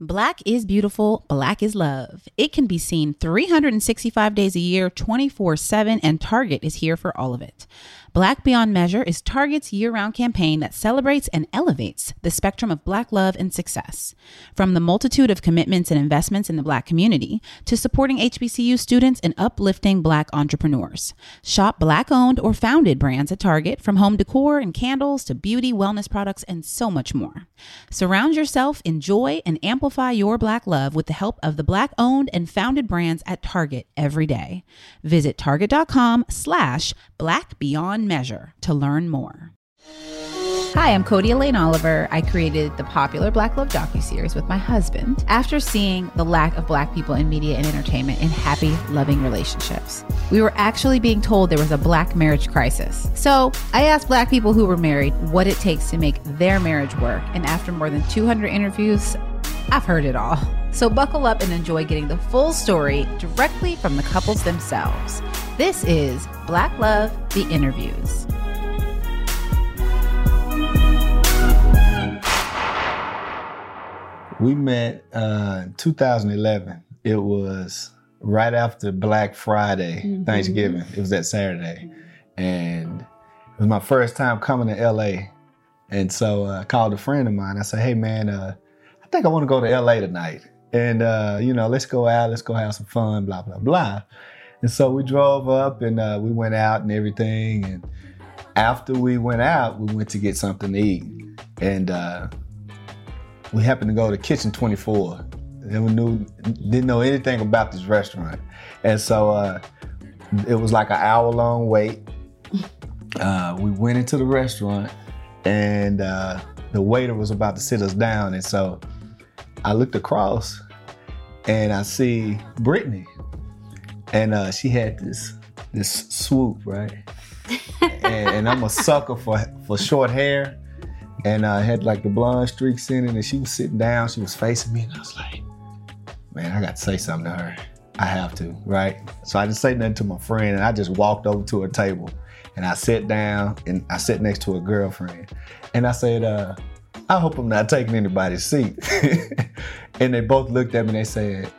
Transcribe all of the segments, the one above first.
Black is beautiful, black is love. It can be seen 365 days a year, 24 7, and Target is here for all of it. Black Beyond Measure is Target's year round campaign that celebrates and elevates the spectrum of Black love and success. From the multitude of commitments and investments in the Black community to supporting HBCU students and uplifting Black entrepreneurs. Shop Black owned or founded brands at Target from home decor and candles to beauty, wellness products, and so much more. Surround yourself, enjoy, and amplify your Black love with the help of the Black owned and founded brands at Target every day. Visit target.com slash Black Beyond Measure to learn more. Hi, I'm Codie Elaine Oliver. I created the popular Black Love docu-series with my husband after seeing the lack of black people in media and entertainment in happy, loving relationships. We were actually being told there was a black marriage crisis. So I asked black people who were married what it takes to make their marriage work. And after more than 200 interviews, I've heard it all. So buckle up and enjoy getting the full story directly from the couples themselves. This is Black Love, the interviews. We met uh, in 2011. It was right after Black Friday, mm-hmm. Thanksgiving. It was that Saturday. And it was my first time coming to LA. And so uh, I called a friend of mine. I said, hey, man, uh, I think I want to go to LA tonight. And, uh, you know, let's go out, let's go have some fun, blah, blah, blah. And so we drove up and uh, we went out and everything. And after we went out, we went to get something to eat. And uh, we happened to go to Kitchen 24. And we knew, didn't know anything about this restaurant. And so uh, it was like an hour long wait. Uh, we went into the restaurant and uh, the waiter was about to sit us down. And so I looked across and I see Brittany. And uh, she had this this swoop, right? and, and, I'm a sucker for for short hair and uh, had like the blonde streaks in it. And she was sitting down, she was facing me, and I was like, man, I got to say something to her. I have to, right? So I didn't say nothing to my friend, and I just walked over to her table, and I sat down, and I sat next to a girlfriend, and I said, uh, I hope I'm not taking anybody's seat. and they both looked at me and they said,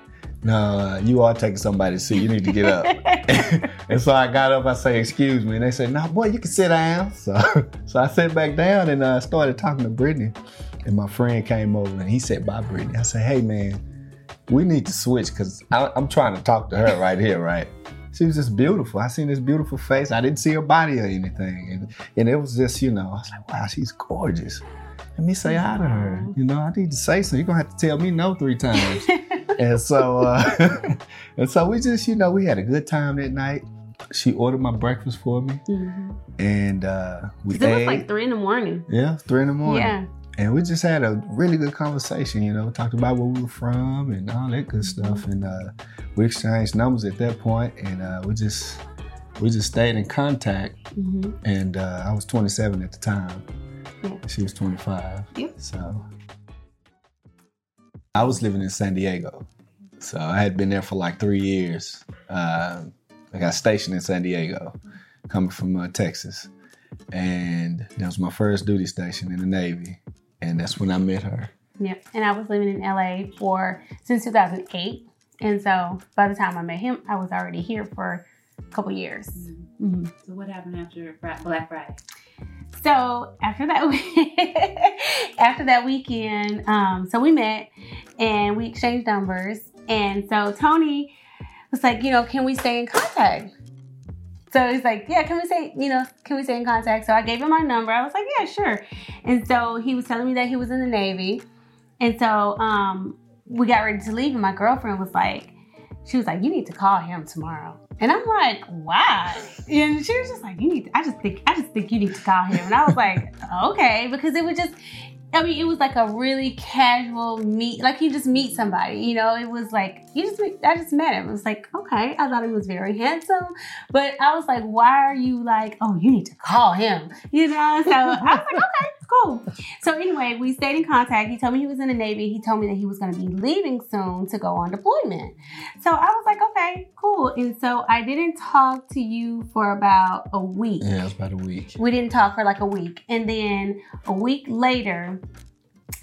no, uh, you are taking somebody's seat. You need to get up. and so I got up. I say, excuse me. And they said, nah, boy, you can sit down. So, so I sat back down and uh, started talking to Brittany. And my friend came over and he said, bye, Brittany. I said, hey, man, we need to switch because I'm trying to talk to her right here, right? She was just beautiful. I seen this beautiful face. I didn't see her body or anything. And, and it was just, you know, I was like, wow, she's gorgeous. Let me say hi to her. You know, I need to say so. You're going to have to tell me no three times and so uh, and so we just, you know, we had a good time that night. She ordered my breakfast for me, mm-hmm. and uh, we ate. It was like three in the morning. Yeah, three in the morning. Yeah. And we just had a really good conversation, you know, talked about where we were from and all that good stuff. And uh, we exchanged numbers at that point, and uh, we just we just stayed in contact. Mm-hmm. And uh, I was 27 at the time. Yeah. She was 25. Yep. So I was living in San Diego. So I had been there for like three years. Uh, I got stationed in San Diego, coming from uh, Texas. And that was my first duty station in the Navy. And that's when I met her. Yep. And I was living in LA for since 2008. And so by the time I met him, I was already here for a couple years. Mm-hmm. Mm-hmm. So what happened after Black Friday? So after that, after that weekend, um, so we met and we exchanged numbers. And so Tony was like, you know, can we stay in contact? So he's like, yeah, can we say, you know, can we stay in contact? So I gave him my number. I was like, yeah, sure. And so he was telling me that he was in the Navy. And so um, we got ready to leave, and my girlfriend was like, she was like, you need to call him tomorrow. And I'm like, why? And she was just like, you need to, I just think, I just think you need to call him. And I was like, okay, because it was just, I mean, it was like a really casual meet, like you just meet somebody, you know. It was like you just, I just met him. It was like, okay, I thought he was very handsome, but I was like, why are you like, oh, you need to call him, you know? So I was like, okay, cool. So anyway, we stayed in contact. He told me he was in the Navy. He told me that he was going to be leaving soon to go on deployment. So I was like, okay, cool. And so I didn't talk to you for about a week. Yeah, it was about a week. We didn't talk for like a week, and then a week later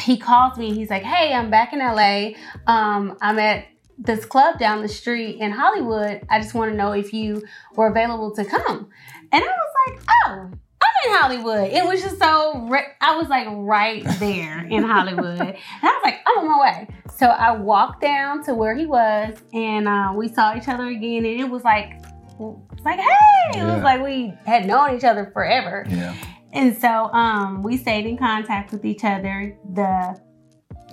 he calls me. He's like, "Hey, I'm back in LA. Um, I'm at this club down the street in Hollywood. I just want to know if you were available to come." And I was like, "Oh." I'm in Hollywood. It was just so, I was like right there in Hollywood. and I was like, I'm on my way. So I walked down to where he was and uh, we saw each other again. And it was like, it's like, hey, it was like we had known each other forever. Yeah. And so um, we stayed in contact with each other. The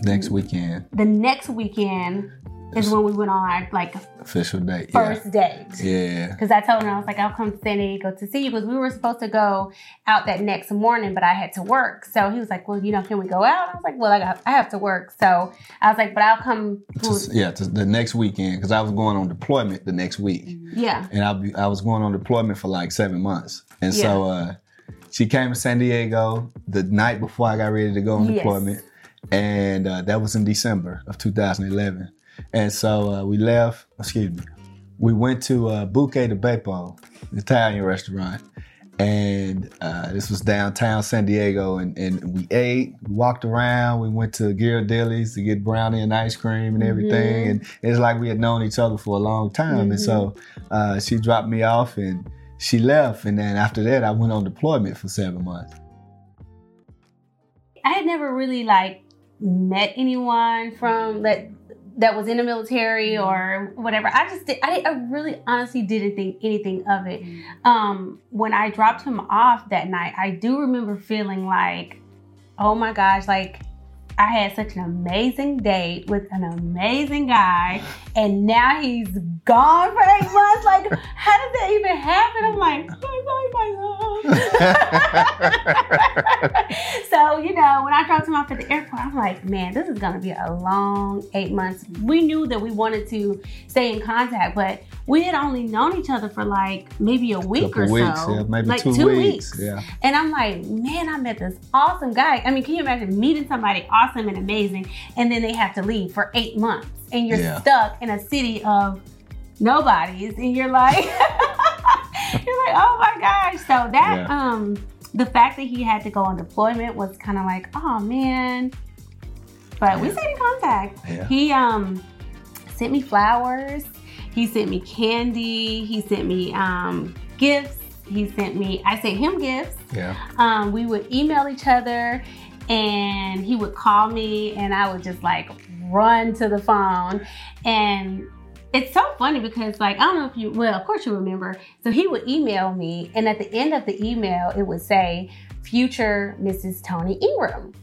next weekend. The next weekend is when we went on our like official date, first yeah. date. Yeah. Because I told him I was like, I'll come to San Diego to see you because we were supposed to go out that next morning, but I had to work. So he was like, Well, you know, can we go out? I was like, Well, I got, I have to work. So I was like, But I'll come. To, yeah, to the next weekend because I was going on deployment the next week. Yeah. And I I was going on deployment for like seven months, and yeah. so uh, she came to San Diego the night before I got ready to go on yes. deployment, and uh, that was in December of 2011. And so uh, we left, excuse me, we went to uh, Buca di Beppo, Italian restaurant. And uh, this was downtown San Diego. And, and we ate, we walked around, we went to Ghirardelli's to get brownie and ice cream and everything. Mm-hmm. And it's like we had known each other for a long time. Mm-hmm. And so uh, she dropped me off and she left. And then after that, I went on deployment for seven months. I had never really like met anyone from that that was in the military mm-hmm. or whatever. I just did, I, I really honestly didn't think anything of it. Mm-hmm. Um, when I dropped him off that night, I do remember feeling like, oh my gosh, like I had such an amazing date with an amazing guy, and now he's gone for eight months. Like, how did that even happen? I'm like, bye bye, bye so, you know, when I dropped him off at the airport, I'm like, man, this is gonna be a long eight months. We knew that we wanted to stay in contact, but we had only known each other for like maybe a week or weeks, so. Yeah, maybe like two, two weeks. weeks. Yeah. And I'm like, man, I met this awesome guy. I mean, can you imagine meeting somebody awesome and amazing, and then they have to leave for eight months, and you're yeah. stuck in a city of nobodies, and you're like, you're like, oh my gosh. So that, yeah. um, the fact that he had to go on deployment was kind of like, oh man. But yeah. we stayed in contact. He um sent me flowers. He sent me candy. He sent me um, gifts. He sent me. I sent him gifts. Yeah. Um, we would email each other, and he would call me, and I would just like run to the phone, and it's so funny because like I don't know if you well of course you remember so he would email me and at the end of the email it would say future Mrs. Tony Ingram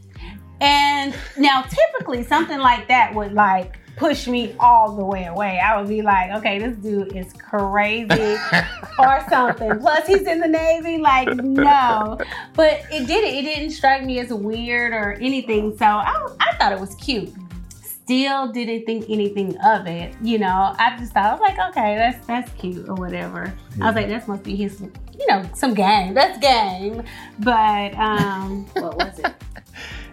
and now typically something like that would like push me all the way away. I would be like, okay, this dude is crazy or something. Plus, he's in the Navy. Like, no. But it didn't. It didn't strike me as weird or anything. So I, I thought it was cute still didn't think anything of it. You know, I just thought I was like, okay, that's that's cute or whatever. Yeah. I was like, this must be his, you know, some game. That's game. But um, what was it?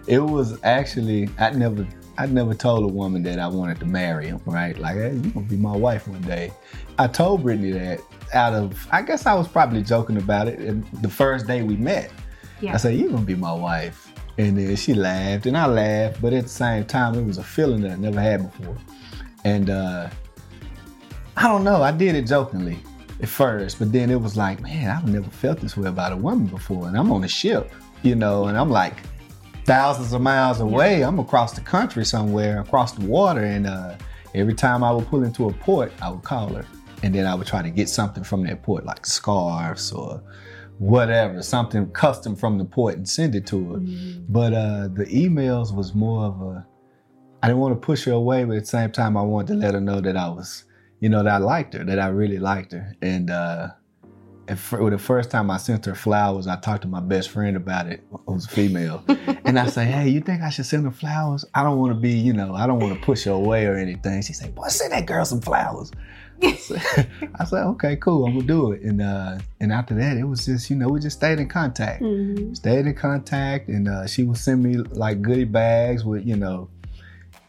It was actually I never I never told a woman that I wanted to marry him, right? Like, hey, you gonna be my wife one day. I told Brittany that out of I guess I was probably joking about it. And the first day we met, yeah. I said, you're gonna be my wife." And then she laughed and I laughed, but at the same time, it was a feeling that I never had before. And uh, I don't know, I did it jokingly at first, but then it was like, man, I've never felt this way about a woman before. And I'm on a ship, you know, and I'm like thousands of miles away. I'm across the country somewhere, across the water. And uh, every time I would pull into a port, I would call her. And then I would try to get something from that port, like scarves or whatever, something custom from the port and send it to her. Mm-hmm. But uh, the emails was more of a, I didn't want to push her away, but at the same time, I wanted to let her know that I was, you know, that I liked her, that I really liked her. And, uh, and for the first time I sent her flowers, I talked to my best friend about it, who's a female. and I say, hey, you think I should send her flowers? I don't want to be, you know, I don't want to push her away or anything. She said, boy, send that girl some flowers. I said, okay, cool, I'm gonna do it. And uh, and after that, it was just, you know, we just stayed in contact. Mm-hmm. Stayed in contact, and uh, she would send me like goodie bags with, you know,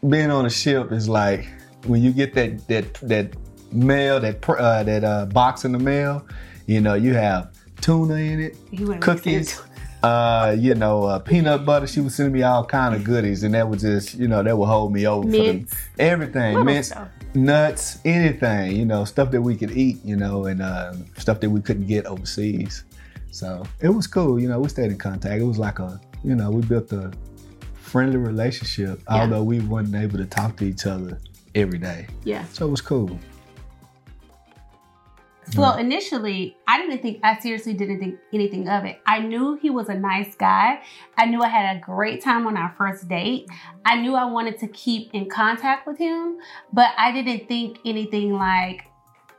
being on a ship is like when you get that that that mail, that uh, that uh, box in the mail, you know, you have tuna in it, cookies, uh, you know, uh, peanut butter. She was sending me all kind of goodies, and that would just, you know, that would hold me over Mints. for the, everything, mints, stuff. Nuts, anything, you know, stuff that we could eat, you know, and uh, stuff that we couldn't get overseas. So it was cool, you know. We stayed in contact. It was like a, you know, we built a friendly relationship, Yeah. although we weren't able to talk to each other every day. Yeah. So it was cool. Well, initially, I didn't think, I seriously didn't think anything of it. I knew he was a nice guy. I knew I had a great time on our first date. I knew I wanted to keep in contact with him, but I didn't think anything like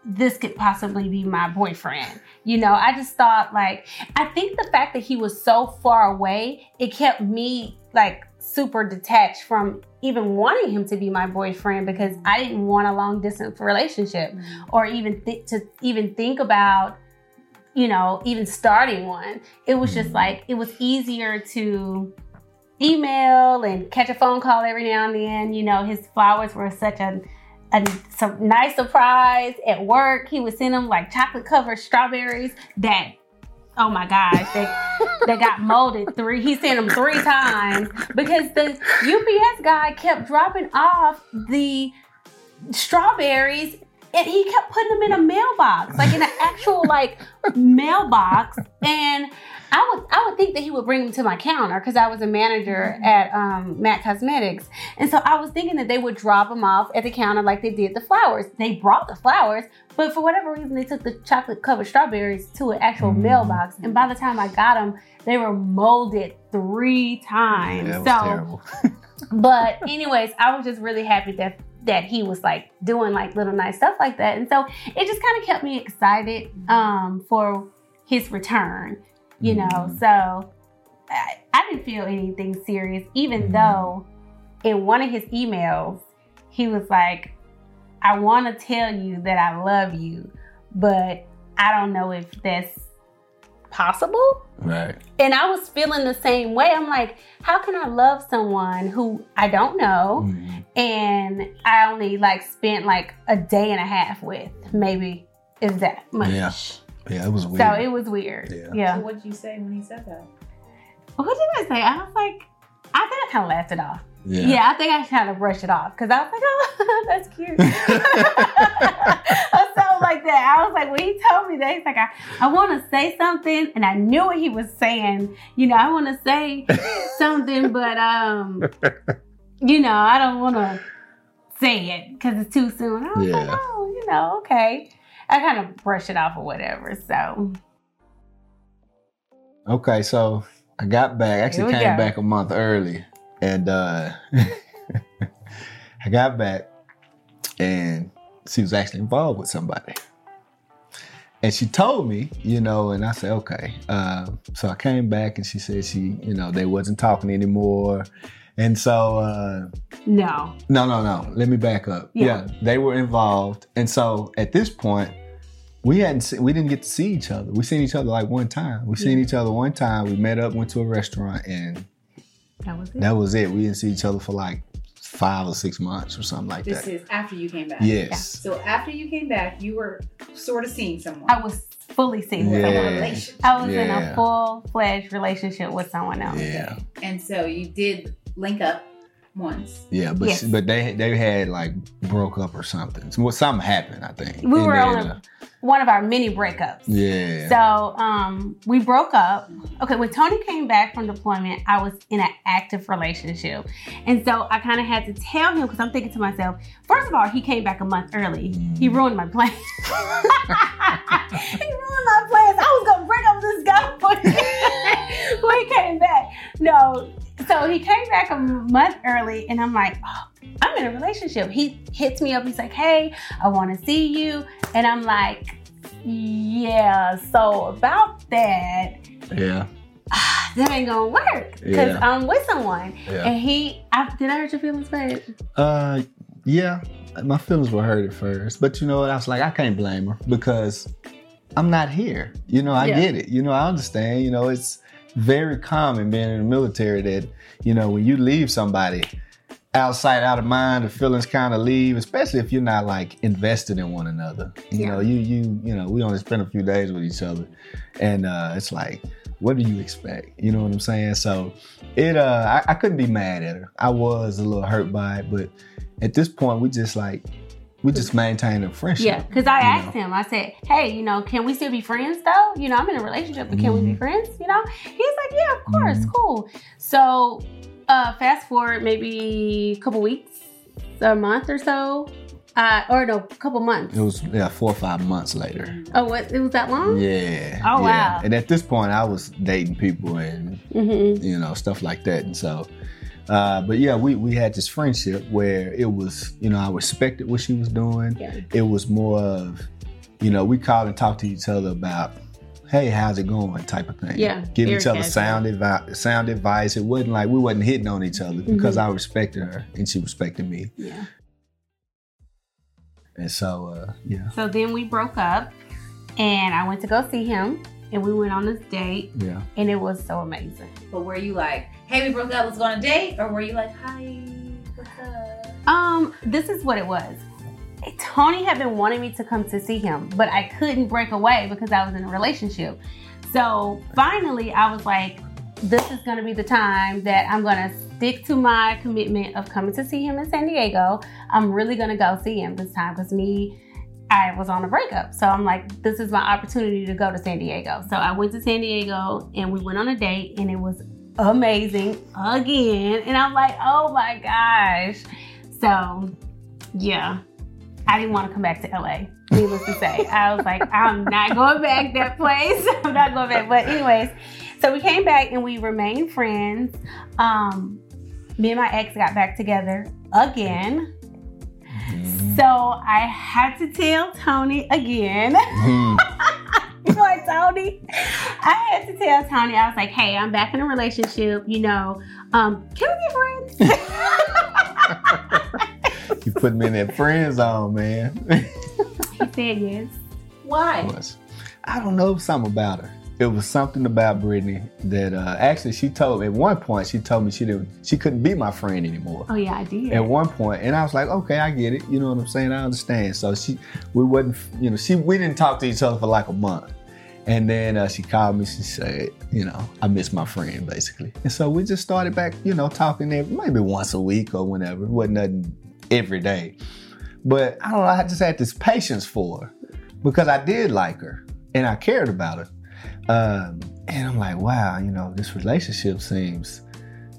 this could possibly be my boyfriend. You know, I just thought like, I think the fact that he was so far away, it kept me like super detached from even wanting him to be my boyfriend because I didn't want a long distance relationship mm-hmm. or even th- to even think about you know even starting one. It was just mm-hmm. like it was easier to email and catch a phone call every now and then. You know his flowers were such a a some nice surprise at work. He would send them like chocolate covered strawberries that oh my gosh they, they got molded three he sent them three times because the ups guy kept dropping off the strawberries and he kept putting them in a mailbox like in an actual like mailbox and I would I would think that he would bring them to my counter because I was a manager at um, Mac Cosmetics, and so I was thinking that they would drop them off at the counter like they did the flowers. They brought the flowers, but for whatever reason, they took the chocolate covered strawberries to an actual Mm. mailbox, and by the time I got them, they were molded three times. Yeah, so terrible. but anyways, I was just really happy that that he was like doing like little nice stuff like that, and so it just kind of kept me excited um, for his return, you know. Mhm. So I, I didn't feel anything serious, even Mhm. though in one of his emails he was like, "I want to tell you that I love you, but I don't know if that's possible." Right. And I was feeling the same way. I'm like, how can I love someone who I don't know Mhm. and I only like spent like a day and a half with? Maybe is that much. Yeah. Yeah, it was weird. So it was weird. Yeah. Yeah. So what did you say when he said that? What did I say? I was like, I think I kind of laughed it off. Yeah. Yeah, I think I kind of brushed it off because I was like, oh, that's cute. I felt like that. I was like, when he told me that, he's like, I, I want to say something, and I knew what he was saying. You know, I want to say something, but um, you know, I don't want to say it because it's too soon. I was like, oh, you know, okay. I kind of brushed it off or whatever. So Okay, so I got back. Actually came go. back a month early, and uh, I got back, and she was actually involved with somebody. And she told me, you know, and I said, okay. Uh, so I came back, and she said she, you know, they wasn't talking anymore, and so uh, no, no, no, no. Let me back up. Yeah. Yeah. they were involved, and so at this point, we hadn't se- we didn't get to see each other. We seen each other like one time. We seen Yeah. each other one time. We met up, went to a restaurant, and that was it. that was it. We didn't see each other for like five or six months or something like that. This is after you came back. Yes. So after you came back, you were sort of seeing someone. I was fully seeing Yeah. someone. relationship. I was in a full fledged relationship with someone else. Yeah. And so you did link up once. Yeah, but Yes. but they they had like broke up or something. So, something happened, I think. We And were then, on a, one of our many breakups. yeah. So um, we broke up. Okay, when Tony came back from deployment, I was in an active relationship, and so I kind of had to tell him because I'm thinking to myself, first of all, he came back a month early. He ruined my plans. he ruined my plans. I was gonna break up this guy when he, when he came back. No, so he came back a month early, and I'm like, oh, I'm in a relationship. He hits me up. He's like, Hey, I want to see you, and I'm like. Yeah, so about that, yeah. that ain't gonna work because Yeah. I'm with someone. Yeah. And he, I, did I hurt your feelings, babe? Uh, yeah, my feelings were hurt at first, but you know what? I was like, I can't blame her because I'm not here. You know, I Yeah. get it. You know, I understand. You know, it's very common being in the military that you know when you leave somebody, outside, out of mind, the feelings kind of leave, especially if you're not like invested in one another. You Yeah. know, you you you know, we only spend a few days with each other, and uh, it's like. what do you expect? You know what I'm saying? So it uh I, I couldn't be mad at her. I was a little hurt by it, but at this point we just like we just maintain a friendship. Yeah, because I asked know. him, I said, hey, you know, can we still be friends though? You know, I'm in a relationship, but can we be Mhm. friends? You know? He's like, yeah, of course, Mhm. cool. So uh fast forward maybe a couple weeks, a month or so. Uh, or no, a couple months. It was yeah, four or five months later. Oh, what? It was that long? Yeah. Oh, yeah. wow. And at this point I was dating people and Mm-hmm. you know, stuff like that. And so, uh, but yeah, we, we had this friendship where it was, you know, I respected what she was doing. Yeah. It was more of, you know, we called and talked to each other about, hey, how's it going, type of thing. Yeah, Give each other sound advice. Sound advice. It wasn't like we wasn't hitting on each other because Mm-hmm. I respected her and she respected me. Yeah. And so, uh, yeah, So then we broke up, and I went to go see him, and we went on this date, yeah. and it was so amazing. But were you like, hey, we broke up, let's go on a date? Or were you like, hi, what's up? Um, this is what it was. Tony had been wanting me to come to see him, but I couldn't break away because I was in a relationship. So finally, I was like, this is going to be the time that I'm going to stick to my commitment of coming to see him in San Diego. I'm really going to go see him this time because me, I was on a breakup. So I'm like, this is my opportunity to go to San Diego. So I went to San Diego and we went on a date and it was amazing again. And I'm like, oh my gosh. So yeah, I didn't want to come back to LA. Needless to say, I was like, I'm not going back that place. I'm not going back. But anyways, so we came back and we remained friends. Um, me and my ex got back together again. So I had to tell Tony again. Mhm. you know what, Tony? I had to tell Tony, I was like, hey, I'm back in a relationship, you know. Um, can we be friends? you put me in that friend zone, man. he said yes. Why? I don't know something about her. It was something about Brittany that uh, actually she told me at one point she told me she didn't she couldn't be my friend anymore. Oh yeah, I did. At one point, and I was like, okay, I get it. You know what I'm saying? I understand. So she, we wasn't, you know, she we didn't talk to each other for like a month, and then uh, she called me. She said, you know, I miss my friend basically, and so we just started back, you know, talking every, maybe once a week or whenever. It wasn't nothing every day, but I don't know. I just had this patience for her because I did like her and I cared about her. Um, and I'm like, wow, you know, this relationship seems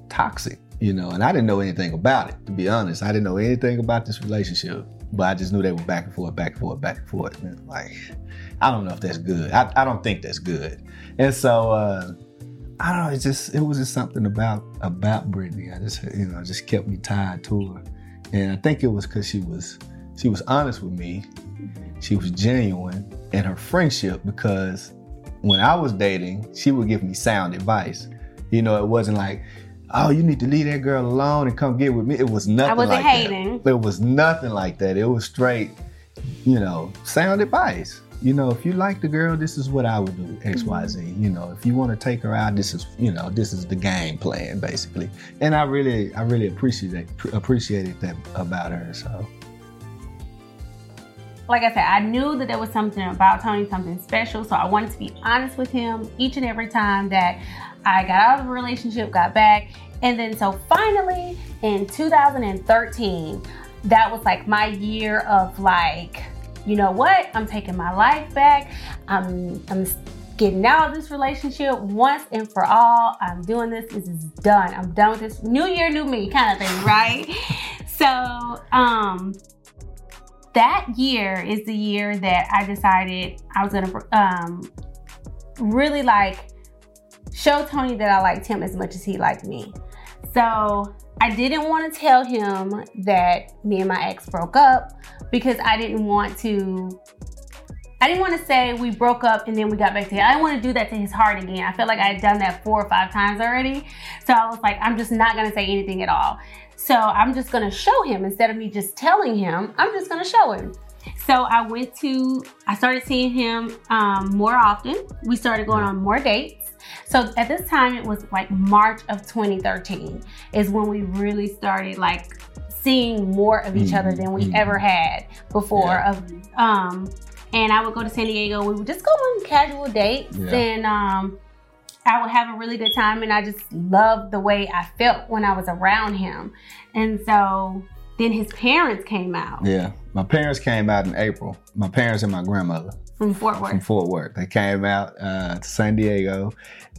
toxic, you know, and I didn't know anything about it, to be honest. I didn't know anything about this relationship, but I just knew they were back and forth, back and forth, back and forth. And like, I don't know if that's good. I, I don't think that's good. And so, uh, I don't know, it just, it was just something about, about Brittany. I just, you know, just kept me tied to her. And I think it was because she was, she was honest with me. She was genuine in her friendship because when I was dating, she would give me sound advice. You know, it wasn't like, oh, you need to leave that girl alone and come get with me. It was nothing I wasn't like hating. that. It was nothing like that. It was straight, you know, sound advice. You know, if you like the girl, this is what I would do, X, Y, mm-hmm. Z. You know, if you want to take her out, this is, you know, this is the game plan, basically. And I really, I really appreciate that, appreciated that about her. So like I said, I knew that there was something about Tony, something special. So I wanted to be honest with him each and every time that I got out of a relationship, got back. And then so finally in 2013, that was like my year of like, you know what? I'm taking my life back. I'm I'm getting out of this relationship once and for all. I'm doing this. This is done. I'm done with this. New year, new me kind of thing, right? So, um, that year is the year that I decided I was gonna um, really like show Tony that I liked him as much as he liked me. So I didn't want to tell him that me and my ex broke up because I didn't want to. I didn't want to say we broke up and then we got back together. I didn't want to do that to his heart again. I felt like I had done that four or five times already. So I was like, I'm just not gonna say anything at all. So I'm just gonna show him instead of me just telling him. I'm just gonna show him. So I went to, I started seeing him um, more often. We started going on more dates. So at this time, it was like March of 2013 is when we really started like seeing more of each other than we Mhm. ever had before. Yeah. Of um, and I would go to San Diego. We would just go on casual dates, Yeah. and um, I would have a really good time, and I just loved the way I felt when I was around him. And so then his parents came out Yeah. My parents came out in April. My parents and my grandmother from Fort Worth. from Fort Worth. They came out uh, to San Diego,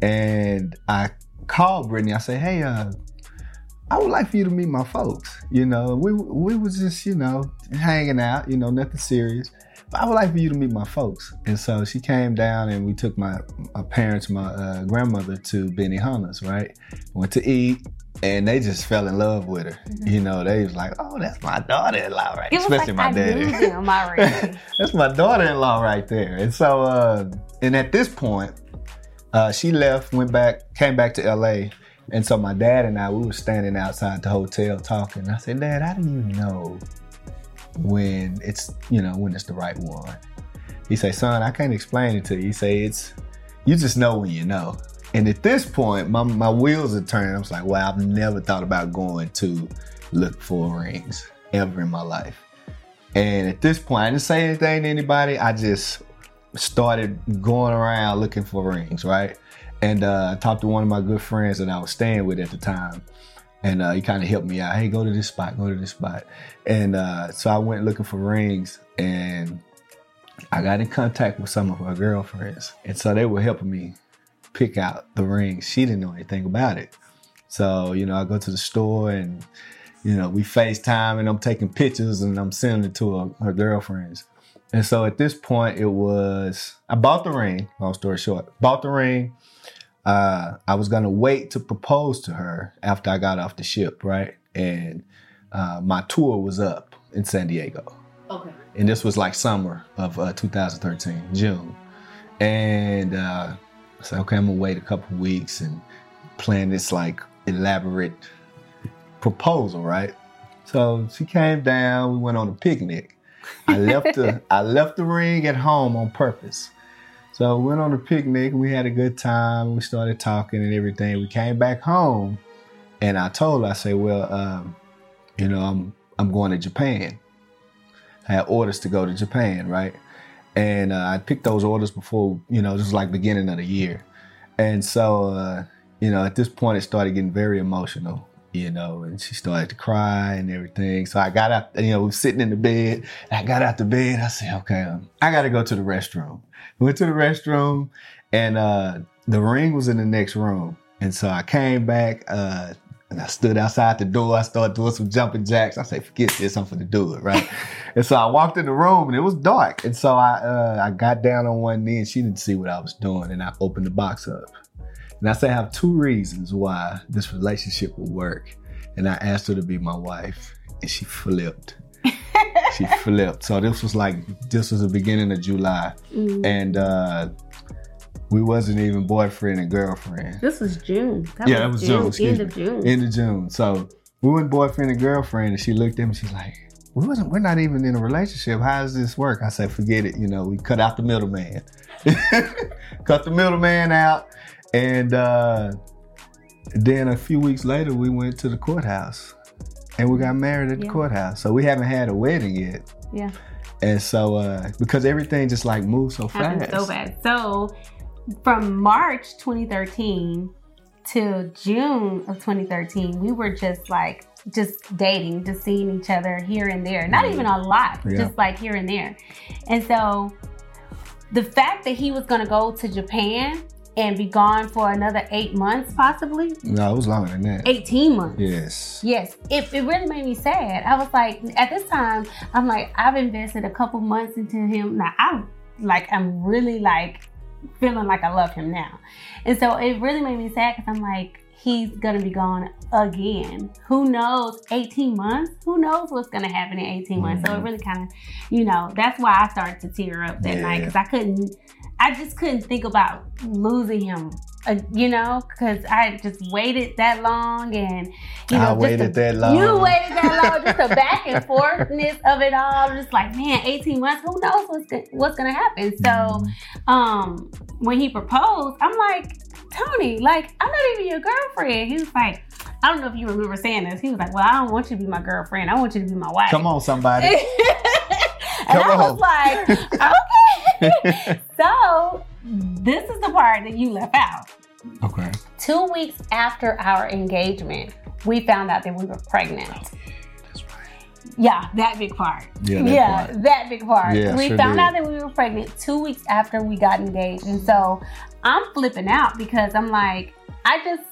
and I called Brittany. I said, "Hey, uh, I would like for you to meet my folks. You know, we we was just you know hanging out. You know, nothing serious." I would like for you to meet my folks. And so she came down and we took my, my parents, my uh, grandmother to Benihana's, right? Went to eat and they just fell in love with her. You know, they was like, oh, that's my daughter-in-law, right? Especially like my daddy. knew them already. That's my daughter-in-law right there. And so, uh, and at this point, uh, she left, went back, came back to LA. And so my dad and I, we were standing outside the hotel talking. I said, Dad, how do you know when it's, you know, when it's the right one? He say, son, I can't explain it to you. He say, it's, you just know when you know. And at this point, my, my wheels are turning. I was like, wow, I've never thought about going to look for rings ever in my life. And at this point, I didn't say anything to anybody. I just started going around looking for rings, right? And uh, I talked to one of my good friends that I was staying with at the time. And uh, he kind of helped me out. Hey, go to this spot, go to this spot. And uh, so I went looking for rings and I got in contact with some of her girlfriends. And so they were helping me pick out the rings. She didn't know anything about it. So, you know, I go to the store and, you know, we FaceTime and I'm taking pictures and I'm sending it to her, her girlfriends. And so at this point, it was, I bought the ring, long story short, bought the ring. Uh, I was going to wait to propose to her after I got off the ship, right? And uh, my tour was up in San Diego Okay. and this was like summer of uh, 2013, June. And uh, I said, okay, I'm gonna wait a couple weeks and plan this like elaborate proposal, right? So she came down. We went on a picnic. I left the I left the ring at home on purpose. So we went on a picnic. We had a good time. We started talking and everything. We came back home, and I told her, I said, well, um, you know, I'm I'm going to Japan. I had orders to go to Japan, right? And uh, I picked those orders before, you know, just like beginning of the year. And so, uh, you know, at this point, it started getting very emotional, you know, and she started to cry and everything. So I got out, you know, we were sitting in the bed. I got out the bed. I said, okay, um, I got to go to the restroom. Went to the restroom, and uh, the ring was in the next room. And so I came back, uh, and I stood outside the door. I started doing some jumping jacks. I said, forget this, I'm gonna do it, right? and so I walked in the room and it was dark. And so I uh, I got down on one knee and she didn't see what I was doing. And I opened the box up. And I said, I have two reasons why this relationship will work. And I asked her to be my wife. And she flipped. she flipped. So this was like this was the beginning of July. Mm. And uh we wasn't even boyfriend and girlfriend. This was June. Yeah, that was June, excuse End of. June. End of June. So we went boyfriend and girlfriend, and she looked at me. And she's like, "We wasn't. We're not even in a relationship. How does this work?" I said, "Forget it. You know, we cut out the middleman. cut the middleman out, and uh, then a few weeks later, we went to the courthouse, and we got married at the Yeah. courthouse. So we haven't had a wedding yet. Yeah. And so uh, because everything just like moved so happened fast. so fast. So from March 2013 to June of 2013, we were just like just dating, just seeing each other here and there. Not even a lot, Yeah. just like here and there. And so the fact that he was going to go to Japan and be gone for another eight months, possibly No, it was longer than that. 18 months. Yes. Yes, it, it really made me sad. I was like, at this time, I'm like, I've invested a couple months into him. Now I'm like, I'm really like feeling like I love him now. And so it really made me sad because I'm like, he's gonna be gone again. Who knows? 18 months? Who knows what's gonna happen in 18 months? So it Mhm. really kind of, you know, that's why I started to tear up that night because I couldn't, I just couldn't think about losing him. Uh, you know, because I just waited that long, and you know, I just waited the- that long. You waited that long, just the back and forthness of it all. Just like, man, 18 months, who knows what's go- what's gonna happen? So, Mm-hmm. um, when he proposed, I'm like, Tony, like, I'm not even your girlfriend. He was like, I don't know if you remember saying this. He was like, Well, I don't want you to be my girlfriend. I want you to be my wife. Come on, somebody. and I was like, okay. so this is the part that you left out. Okay. Two weeks after our engagement, we found out that we were pregnant. That's right. Yeah, that big part. Yeah, that yeah, part. that big part. Yeah, we sure found did. out that we were pregnant two weeks after we got engaged. And so I'm flipping out because I'm like, I just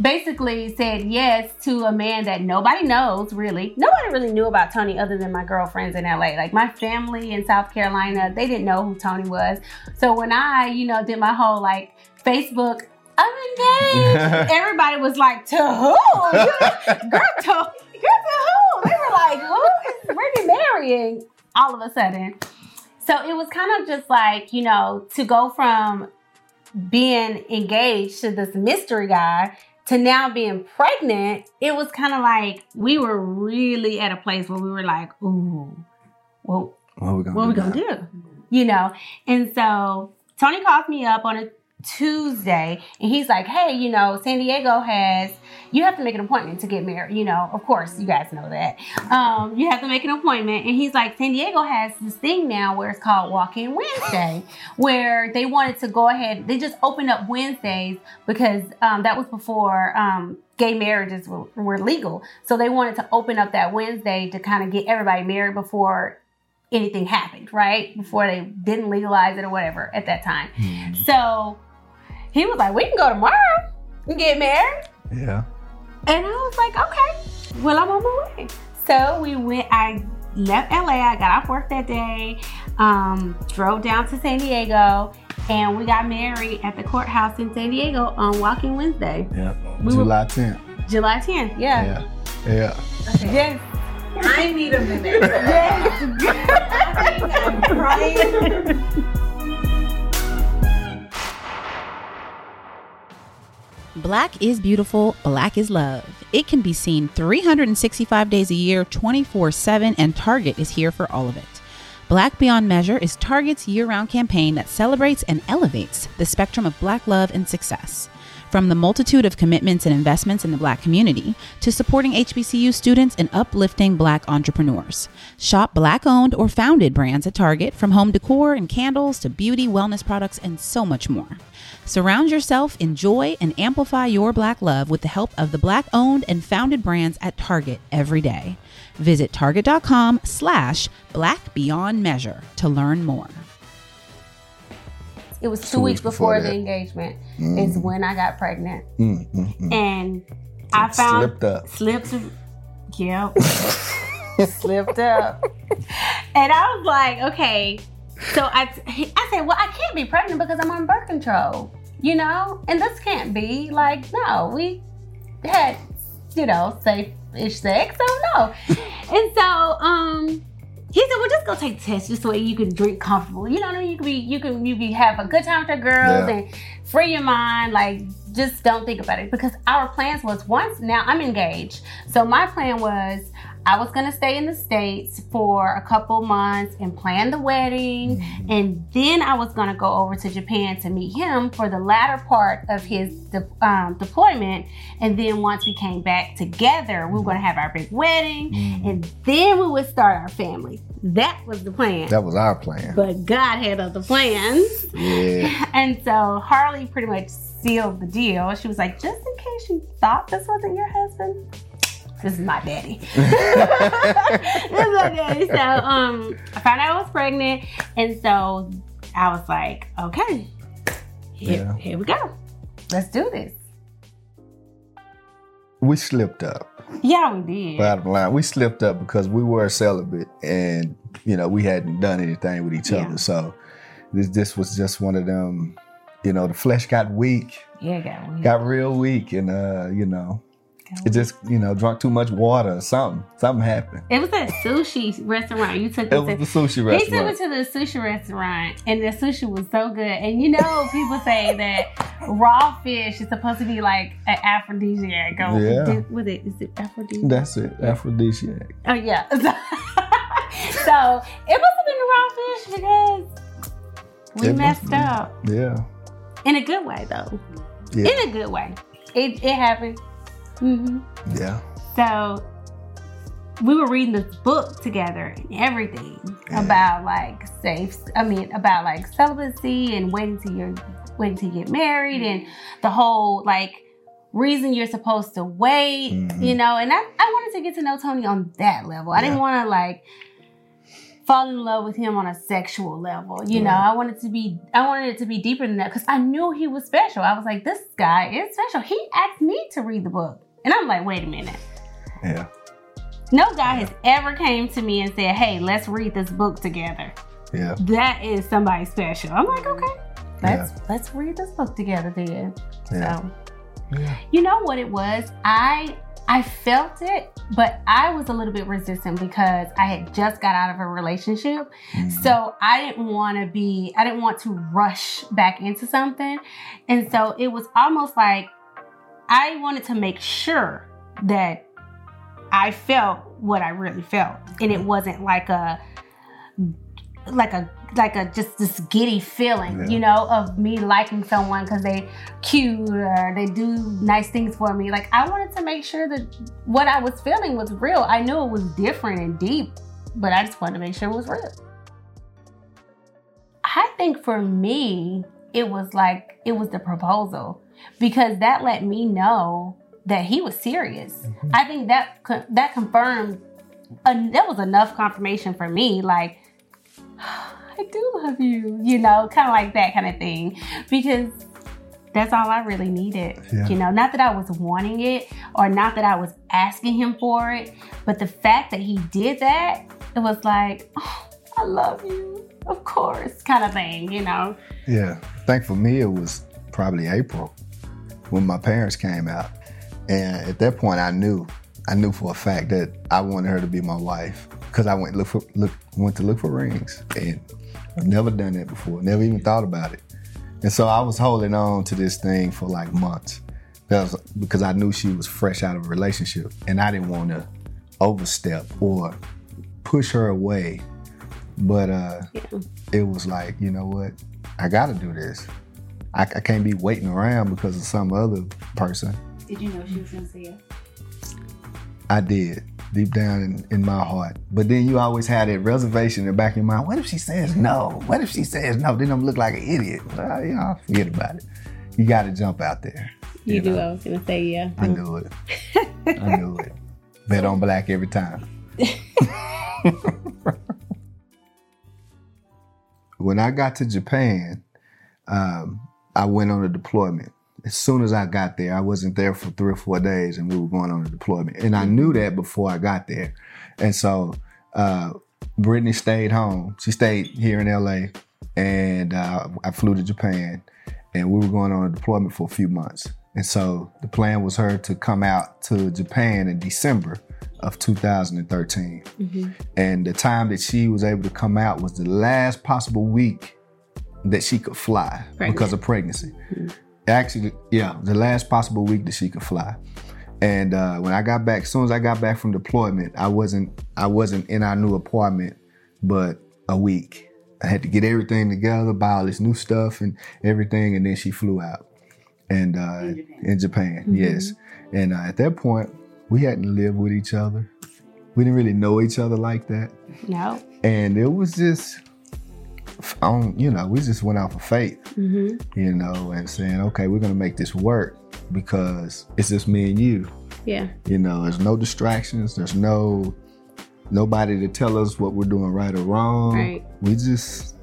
basically said yes to a man that nobody knows really. Nobody really knew about Tony other than my girlfriends in LA. Like my family in South Carolina, they didn't know who Tony was. So when I, you know, did my whole like Facebook, I'm engaged. Everybody was like, to who? girl, to, girl, to who? They were like, who is Brittany marrying? All of a sudden. So it was kind of just like, you know, to go from being engaged to this mystery guy to now being pregnant, it was kind of like we were really at a place where we were like, ooh, well, What we gonna what do we gonna do? You know? And so Tony called me up on a Tuesday and he's like, hey, you know, San Diego has, you have to make an appointment to get married. You know, of course, you guys know that. Um, you have to make an appointment. And he's like, San Diego has this thing now where it's called Walk In Wednesday, where they wanted to go ahead, they just opened up Wednesdays because um, that was before um, gay marriages were, were legal. So they wanted to open up that Wednesday to kind of get everybody married before anything happened, right? Before they didn't legalize it or whatever at that time. Mhm. So he was like, we can go tomorrow and get married. Yeah. And I was like, okay, well, I'm on my way. So we went, I left LA, I got off work that day, um, drove down to San Diego, and we got married at the courthouse in San Diego on Walk In Wednesday, Yeah. We were- July 10th. July 10th. Yeah. Yeah. Yeah. Yes. I need a minute. Yes. I'm crying. Black is beautiful, black is love. It can be seen 365 days a year, 24 7, and Target is here for all of it. Black Beyond Measure is Target's year round campaign that celebrates and elevates the spectrum of black love and success. From the multitude of commitments and investments in the black community to supporting HBCU students and uplifting black entrepreneurs. Shop black owned or founded brands at Target from home decor and candles to beauty, wellness products, and so much more. Surround yourself, enjoy, and amplify your black love with the help of the black owned and founded brands at Target every day. Visit target.com slash black beyond measure to learn more. It was two, weeks before, the engagement is Mhm. when I got pregnant. Mm, mm, mm. And I found Slipped up. slipped yep slipped up and i was like okay so I, I said well i can't be pregnant because i'm on birth control you know and this can't be like no we had you know safe-ish sex so no and so um he said, "Well, just go take the test, just so you can drink comfortable. You know what I mean? You can be, you can, you can have a good time with your girls Yeah. and free your mind. Like, just don't think about it because our plans was once now I'm engaged. So my plan was I was gonna stay in the states for a couple months and plan the wedding, and then I was gonna go over to Japan to meet him for the latter part of his de- um, deployment. And then once we came back together, we were gonna have our big wedding, Mhm. and then we would start our family. That was the plan. That was our plan. But God had other plans. Yeah. And so Harley pretty much sealed the deal. She was like, just in case you thought this wasn't your husband, this is my daddy. this is my daddy. So um I found out I was pregnant. And so I was like, okay, here, Yeah. here we go. Let's do this. we slipped up. Yeah, we did. Bottom line, we slipped up because we were celibate and you know we hadn't done anything with each Yeah. other. So this this was just one of them. You know, the flesh got weak, yeah, got weird. got real weak, and uh, you know, it just you know drunk too much water or something. Something happened. It was that sushi restaurant. You took It us was to. the sushi restaurant. He took me restaurant. to the sushi restaurant, and the sushi was so good. And you know, people say that raw fish is supposed to be like an aphrodisiac. Or Yeah. What it is it aphrodisiac? That's it, aphrodisiac. oh yeah. so it must have been the raw fish because we It messed up Yeah, in a good way, though. Yeah. In a good way. It it happened. Hmm yeah. So we were reading this book together and everything Yeah. about like safe. I mean, about like celibacy and waiting to your waiting to get married and the whole like reason you're supposed to wait. Mhm. You know, and I I wanted to get to know Tony on that level. I didn't want to like fall in love with him on a sexual level. You know. I wanted to be I wanted it to be deeper than that because I knew he was special. I was like, this guy is special. He asked me to read the book. And I'm like, wait a minute. Yeah. No guy has ever came to me and said, "Hey, let's read this book together." Yeah. That is somebody special. I'm like, okay, let's let's read this book together then. Yeah. So, Yeah. you know what it was? I I felt it, but I was a little bit resistant because I had just got out of a relationship. Mhm. So I didn't want to be, I didn't want to rush back into something. And so it was almost like I wanted to make sure that I felt what I really felt. And it wasn't like a, like a, like a just this giddy feeling, Yeah. you know, of me liking someone because they cute or they do nice things for me. Like I wanted to make sure that what I was feeling was real. I knew it was different and deep, but I just wanted to make sure it was real. I think for me, it was like it was the proposal because that let me know that he was serious. Mhm. I think that that confirmed uh, that was enough confirmation for me like I do love you, you know, kind of like that kind of thing because that's all I really needed. Yeah. You know, not that I was wanting it or not that I was asking him for it, but the fact that he did that, it was like, oh, I love you, of course, kind of thing, you know. Yeah. I think for me, it was probably April when my parents came out. And at that point, I knew, I knew for a fact that I wanted her to be my wife because I went look for look went to look for rings, and I've never done that before. Never even thought about it. And so I was holding on to this thing for like months. Because I knew she was fresh out of a relationship, and I didn't want to overstep or push her away. But uh, Yeah. it was like, you know what? I got to do this. I, I can't be waiting around because of some other person. Did you know she was gonna say yes? I did deep down in, in my heart. But then you always had that reservation in the back of your mind. What if she says no? What if she says no? Then I'm look like an idiot. Well, you know, forget about it. You got to jump out there. You, do. know? I was gonna say yeah. I knew it. I knew it. Bet on black every time. when I got to Japan, um, I went on a deployment. As soon as I got there, I wasn't there for three or four days, and we were going on a deployment. And I knew that before I got there. And so uh, Brittany stayed home. She stayed here in LA, and uh, I flew to Japan, and we were going on a deployment for a few months. And so the plan was her to come out to Japan in December of 2013. Mhm. And the time that she was able to come out was the last possible week that she could fly Pregnant. because of pregnancy. Actually, yeah, the last possible week that she could fly. And uh, when I got back, as soon as I got back from deployment, I wasn't I wasn't in our new apartment, but a week. I had to get everything together, buy all this new stuff and everything, and then she flew out. And uh, In Japan. in Japan, Mhm. yes. And uh, at that point, we hadn't lived with each other. We didn't really know each other like that, No. and it was just, on you know, we just went off of faith hmm you know, and saying, okay, we're gonna make this work because it's just me and you. Yeah. You know, there's no distractions, there's no nobody to tell us what we're doing right or wrong. Right. We just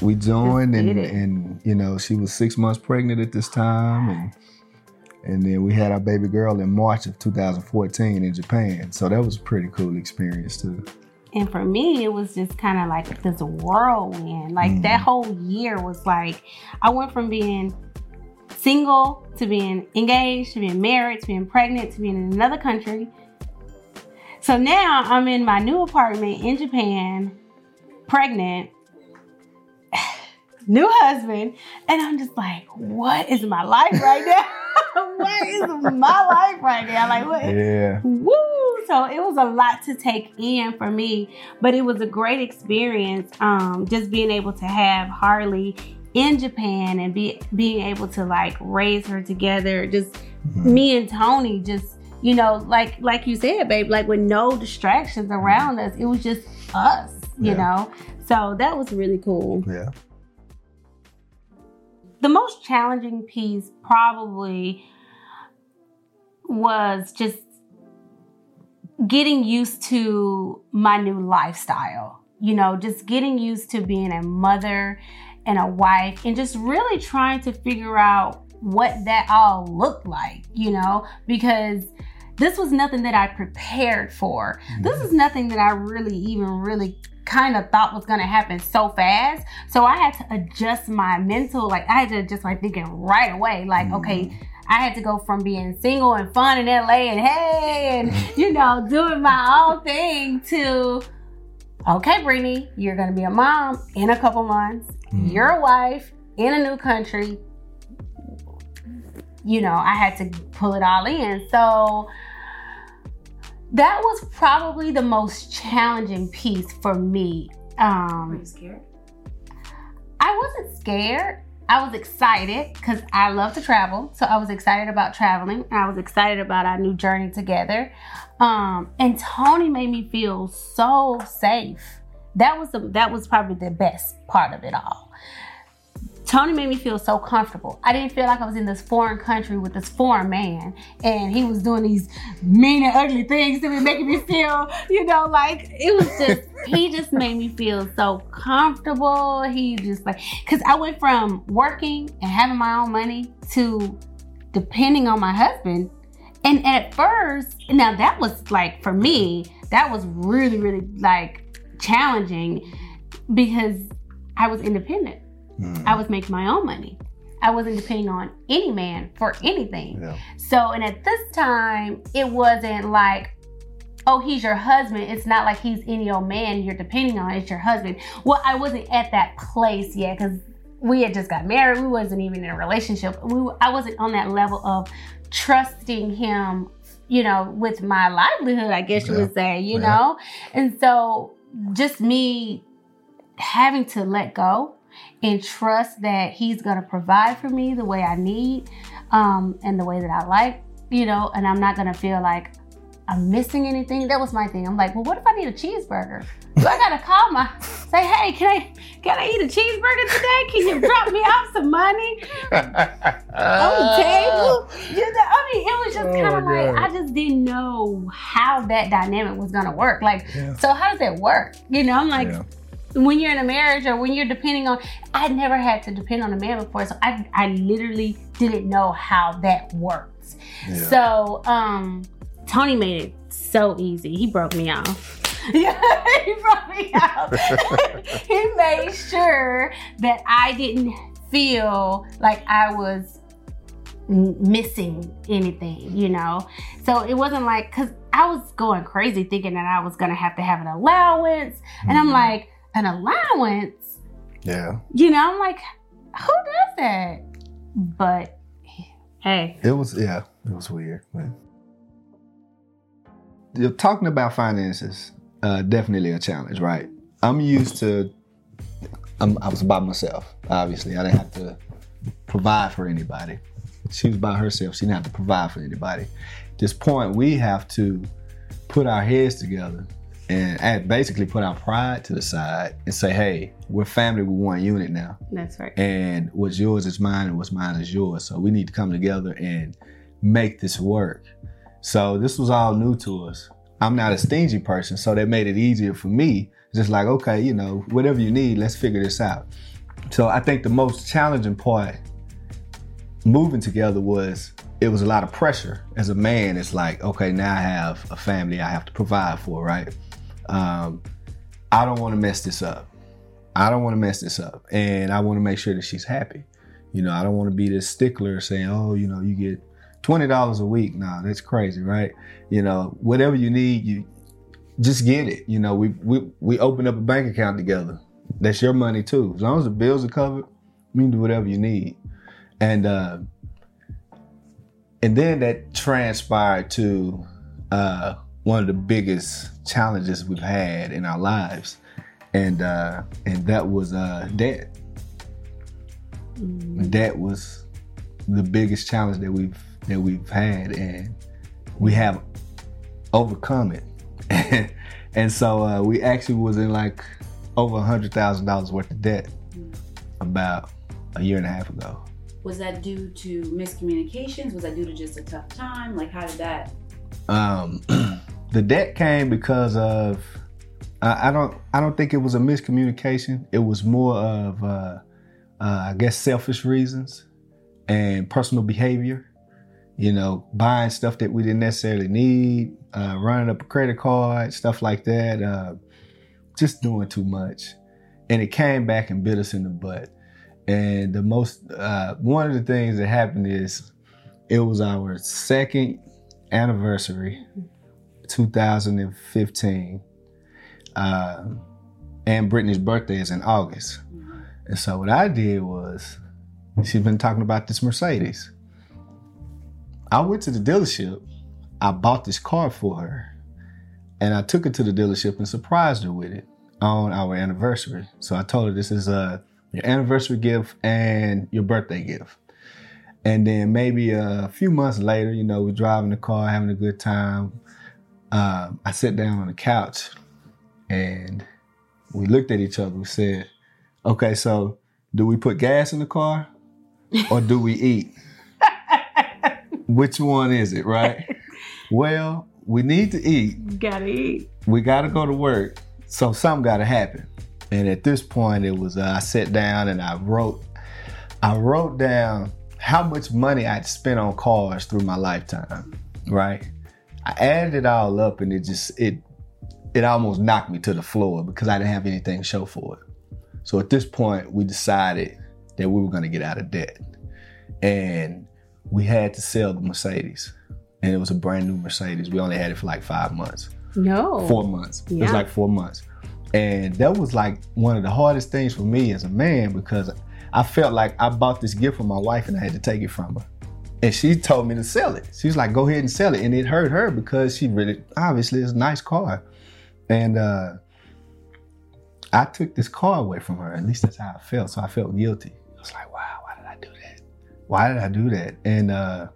we joined and, it. and you know, she was six months pregnant at this time and and then we had our baby girl in March of 2014 in Japan. So that was a pretty cool experience too. And for me, it was just kind of like this whirlwind. Like Mhm. that whole year was like, I went from being single to being engaged to being married to being pregnant to being in another country. So now I'm in my new apartment in Japan, pregnant, new husband, and I'm just like, what is my life right now? what is my life right now? Like, what? Yeah. Woo! So it was a lot to take in for me, but it was a great experience. Um, just being able to have Harley in Japan and be being able to like raise her together. Just Mhm. me and Tony just You know, like like you said, babe, like with no distractions around us, it was just us. You Yeah. know, so that was really cool. Yeah. The most challenging piece probably was just getting used to my new lifestyle. You know, just getting used to being a mother and a wife and just really trying to figure out what that all looked like, you know, because this was nothing that I prepared for. This mm-hmm. is nothing that I really even really kind of thought was going to happen so fast. So I had to adjust my mental, like I had to adjust my thinking right away. Like, okay, I had to go from being single and fun in LA and hey, and you know, doing my own thing to okay, Brittany, you're gonna be a mom in a couple months. Mhm. You're a wife in a new country. You know, I had to pull it all in. So that was probably the most challenging piece for me. Were Um, you scared? I wasn't scared. I was excited because I love to travel. So I was excited about traveling I was excited about our new journey together. Um, and Tony made me feel so safe. That was the, that was probably the best part of it all. Tony made me feel so comfortable. I didn't feel like I was in this foreign country with this foreign man and he was doing these mean and ugly things to me, making me feel, you know, like it was just, he just made me feel so comfortable. He just like, because I went from working and having my own money to depending on my husband. And at first, now that was like, for me, that was really, really like challenging because I was independent. Mm. I was making my own money. I wasn't depending on any man for anything. Yeah. So, and at this time, it wasn't like, oh, he's your husband. It's not like he's any old man you're depending on. It's your husband. Well, I wasn't at that place yet because we had just got married. We wasn't even in a relationship. We, I wasn't on that level of trusting him, you know, with my livelihood, I guess you would say, you Yeah. know? And so just me having to let go and trust that he's going to provide for me the way I need um, and the way that I like, you know, and I'm not going to feel like I'm missing anything. That was my thing. I'm like, well, what if I need a cheeseburger? Do I gotta call my say, hey, can I can I eat a cheeseburger today? Can you drop me off some money on the table? You know, I mean, it was just Oh kind of like God. I just didn't know how that dynamic was gonna work. Like, Yeah. so how does that work? You know, I'm like, Yeah. When you're in a marriage or when you're depending on I'd never had to depend on a man before, so I I literally didn't know how that works. Yeah. So um Tony made it so easy. He broke me off. Yeah, he broke me out. he made sure that I didn't feel like I was missing anything, you know. So it wasn't like cuz I was going crazy thinking that I was going to have to have an allowance and I'm Mhm. like an allowance yeah. you know, I'm like, who does that? But hey, It was yeah, it was weird. But You're talking about finances, uh, definitely a challenge, right? I'm used to. I'm, I was by myself. Obviously, I didn't have to provide for anybody. She was by herself. She didn't have to provide for anybody. At this point, we have to put our heads together and, and basically put our pride to the side and say, "Hey, we're family. We're one unit now." that's right. and what's yours is mine and what's mine is yours so we need to come together and make this work so this was all new to us i'm not a stingy person so that made it easier for me just like okay you know whatever you need let's figure this out so i think the most challenging part moving together was it was a lot of pressure as a man it's like okay now i have a family i have to provide for right um, i don't want to mess this up I don't want to mess this up, and I want to make sure that she's happy. You know, I don't want to be this stickler saying, "Oh, you know, you get twenty dollars a week." Nah, that's crazy, right? You know, whatever you need, you just get it. You know, we we we open up a bank account together. That's your money too. As long as the bills are covered, you can do whatever you need. And uh, and then that transpired to uh, one of the biggest challenges we've had in our lives and uh and that was uh debt Mm, that was the biggest challenge that we've that we've had and we have overcome it. and so uh, we actually was in like over a hundred thousand dollars worth of debt about a year and a half ago. Was that due to miscommunications? Was that due to just a tough time? Like, how did that? Um, the debt came because of I, I don't I don't think it was a miscommunication. It was more of uh, uh, I guess selfish reasons and personal behavior. You know, buying stuff that we didn't necessarily need, uh, running up a credit card, stuff like that. Uh, just doing too much, and it came back and bit us in the butt. And the most uh, one of the things that happened is it was our second anniversary, 2015, uh, and Brittany's birthday is in August. And so what I did was, she's been talking about this Mercedes. I went to the dealership. I bought this car for her, and I took it to the dealership and surprised her with it on our anniversary. So I told her this is uh, your anniversary gift and your birthday gift. And then maybe a few months later, you know, we're driving the car, having a good time. Um, I sat down on the couch and we looked at each other. We said, okay, so do we put gas in the car or do we eat? Which one is it, right? well, we need to eat. Gotta eat. We got to go to work. So something got to happen. And at this point, it was uh, I sat down and I wrote, I wrote down how much money I'd spent on cars through my lifetime, right? I added it all up and it just it it almost knocked me to the floor because I didn't have anything to show for it. So at this point, we decided that we were going to get out of debt. And we had to sell the Mercedes. And it was a brand new Mercedes. We only had it for like five months. No. Four months. It was like four months. And that was like one of the hardest things for me as a man because I felt like I bought this gift for my wife and I had to take it from her. And she told me to sell it. She was like, go ahead and sell it. And it hurt her because she really, obviously, it's a nice car. And uh, I took this car away from her. At least that's how I felt. So I felt guilty. I was like, wow, why did I do that? Why did I do that? And uh,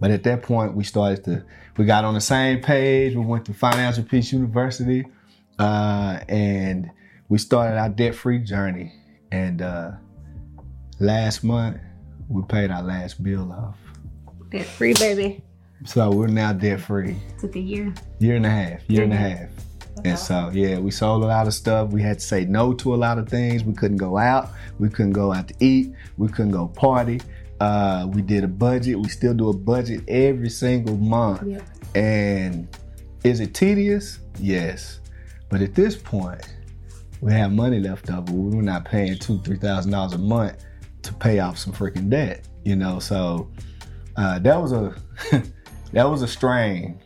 but at that point, we started to we got on the same page. We went to Financial Peace University, uh, and we started our debt free journey. And uh, last month, we paid our last bill off. Debt free, baby. So we're now debt free. Took a year. Year and a half. Year and a half. And so, yeah, we sold a lot of stuff. We had to say no to a lot of things. We couldn't go out. We couldn't go out to eat. We couldn't go party. Uh, we did a budget. We still do a budget every single month. Yep. And is it tedious? Yes. But at this point, we have money left over. We're not paying two, three thousand dollars a month to pay off some freaking debt. You know, so uh, that was a that was a strain.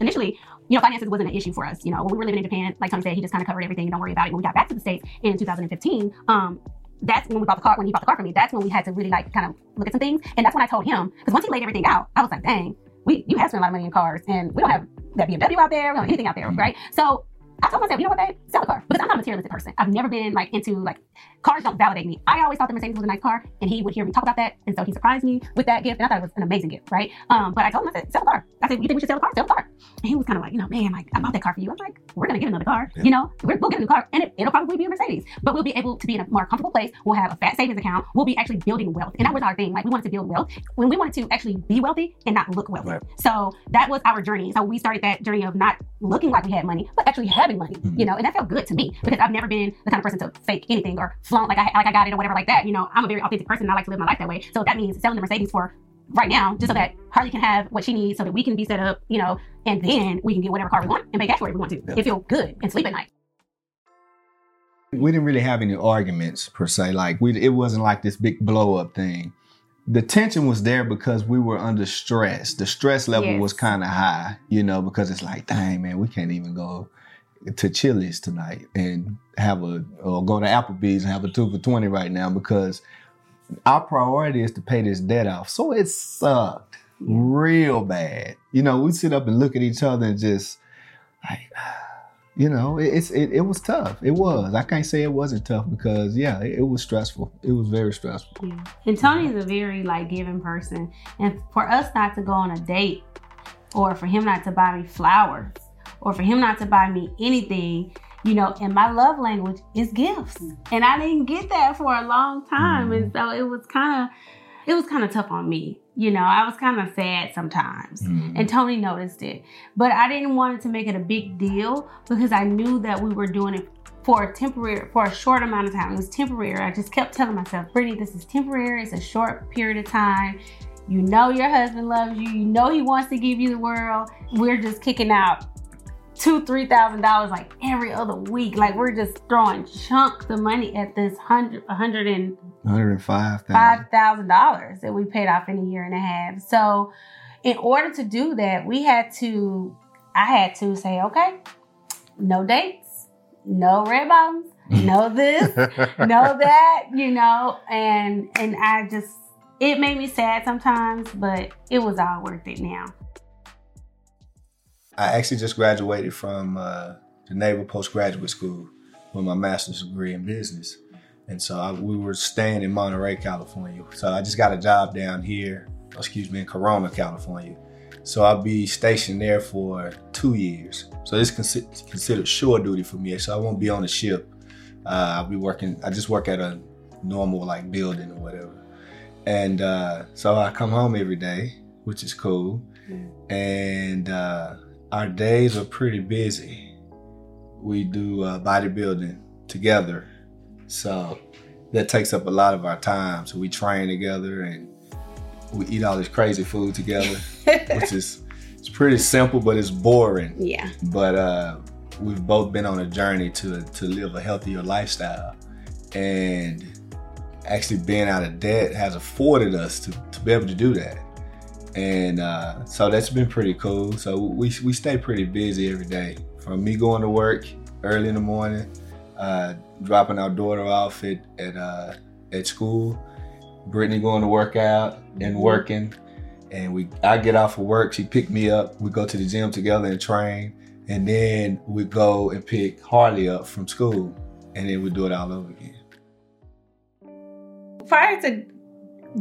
initially, you know, finances wasn't an issue for us. You know, when we were living in Japan, like Tony said, he just kind of covered everything and don't worry about it. When we got back to the States in 2015, um, that's when we bought the car, when he bought the car for me, that's when we had to really like kind of look at some things. And that's when I told him, because once he laid everything out, I was like, dang, we you have spent a lot of money in cars and we don't have that BMW out there, we don't have anything out there, right? So I told myself, you know what, babe, sell the car. Because I'm not a materialistic person. I've never been like into like cars don't validate me. I always thought the Mercedes was a nice car, and he would hear me talk about that, and so he surprised me with that gift, and I thought it was an amazing gift, right? Um, but I told him, I said, sell the car. I said, you think we should sell the car? Sell the car. And he was kind of like, you know, man, like I bought that car for you. I'm like, we're gonna get another car, you know, we're, we'll get a new car, and it, it'll probably be a Mercedes, but we'll be able to be in a more comfortable place. We'll have a fat savings account. We'll be actually building wealth, and that was our thing. Like we wanted to build wealth when we wanted to actually be wealthy and not look wealthy. Right. So that was our journey. So we started that journey of not looking like we had money, but actually having money, mm-hmm. you know, and that felt good to me because I've never been the kind of person to fake anything or flaunt like I like I got it or whatever like that. You know, I'm a very authentic person. And I like to live my life that way. So that means selling the Mercedes for right now, just so that Harley can have what she needs, so that we can be set up, you know, and then we can get whatever car we want and pay cash for it if we want to. Yeah. It feel good and sleep at night. we didn't really have any arguments per se. Like we, it wasn't like this big blow up thing. The tension was there because we were under stress. The stress level Yes. was kind of high, you know, because it's like, dang man, we can't even go to Chili's tonight and have a or go to Applebee's and have a two for twenty right now because our priority is to pay this debt off. So it sucked real bad. You know, we sit up and look at each other and just like you know, it, it's it, it was tough. It was. I can't say it wasn't tough because yeah, it, it was stressful. It was very stressful. Yeah. And Tony's a very like giving person, and for us not to go on a date, or for him not to buy me flowers, or for him not to buy me anything, you know, and my love language is gifts, and I didn't get that for a long time, and so it was kind of it was kind of tough on me. You know, I was kind of sad sometimes. Mhm. And Tony noticed it. But I didn't want it to make it a big deal because I knew that we were doing it for a temporary, for a short amount of time. It was temporary. I just kept telling myself, Brittany, this is temporary. It's a short period of time. You know your husband loves you. You know he wants to give you the world. We're just kicking out two, three thousand dollars like every other week. Like we're just throwing chunks of money at this hundred, a hundred and hundred and five thousand. five thousand dollars that we paid off in a year and a half. So, in order to do that, we had to. I had to say, okay, no dates, no red bottoms, no this, no that, you know, and and I just it made me sad sometimes, but it was all worth it now. I actually just graduated from uh, the Naval Postgraduate School with my master's degree in business. And so I, we were staying in Monterey, California. So I just got a job down here, excuse me, in Corona, California. So I'll be stationed there for two years. So this is consi- considered shore duty for me. So I won't be on a ship. Uh, I'll be working, I just work at a normal like building or whatever. And uh, so I come home every day, which is cool. And uh, our days are pretty busy. We do uh, bodybuilding together, so that takes up a lot of our time. So we train together and we eat all this crazy food together, which is it's pretty simple, but it's boring. Yeah. But uh, we've both been on a journey to to live a healthier lifestyle, and actually being out of debt has afforded us to, to be able to do that. And uh, so that's been pretty cool. So we, we stay pretty busy every day. From me going to work early in the morning, uh, dropping our daughter off at at, uh, at school, Brittany going to work out and working, and we I get off of work. She pick me up. We go to the gym together and train, and then we go and pick Harley up from school, and then we do it all over again. prior to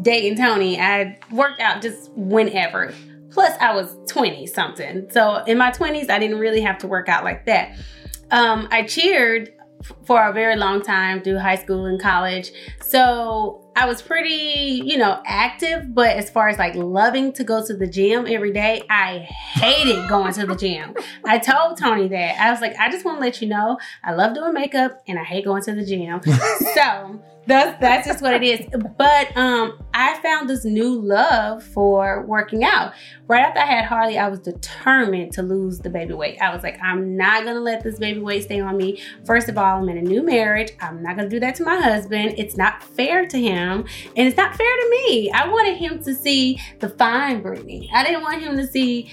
dating Tony, I worked out just whenever. Plus, I was 20 something. So, in my 20s, I didn't really have to work out like that. Um, I cheered for a very long time through high school and college. So, I was pretty, you know, active, but as far as like loving to go to the gym every day, I hated going to the gym. I told Tony that. I was like, I just want to let you know I love doing makeup and I hate going to the gym. so, that's that's just what it is. But um, I found this new love for working out. Right after I had Harley, I was determined to lose the baby weight. I was like, I'm not gonna let this baby weight stay on me. First of all, I'm in a new marriage. I'm not gonna do that to my husband. It's not fair to him, and it's not fair to me. I wanted him to see the fine Brittany. I didn't want him to see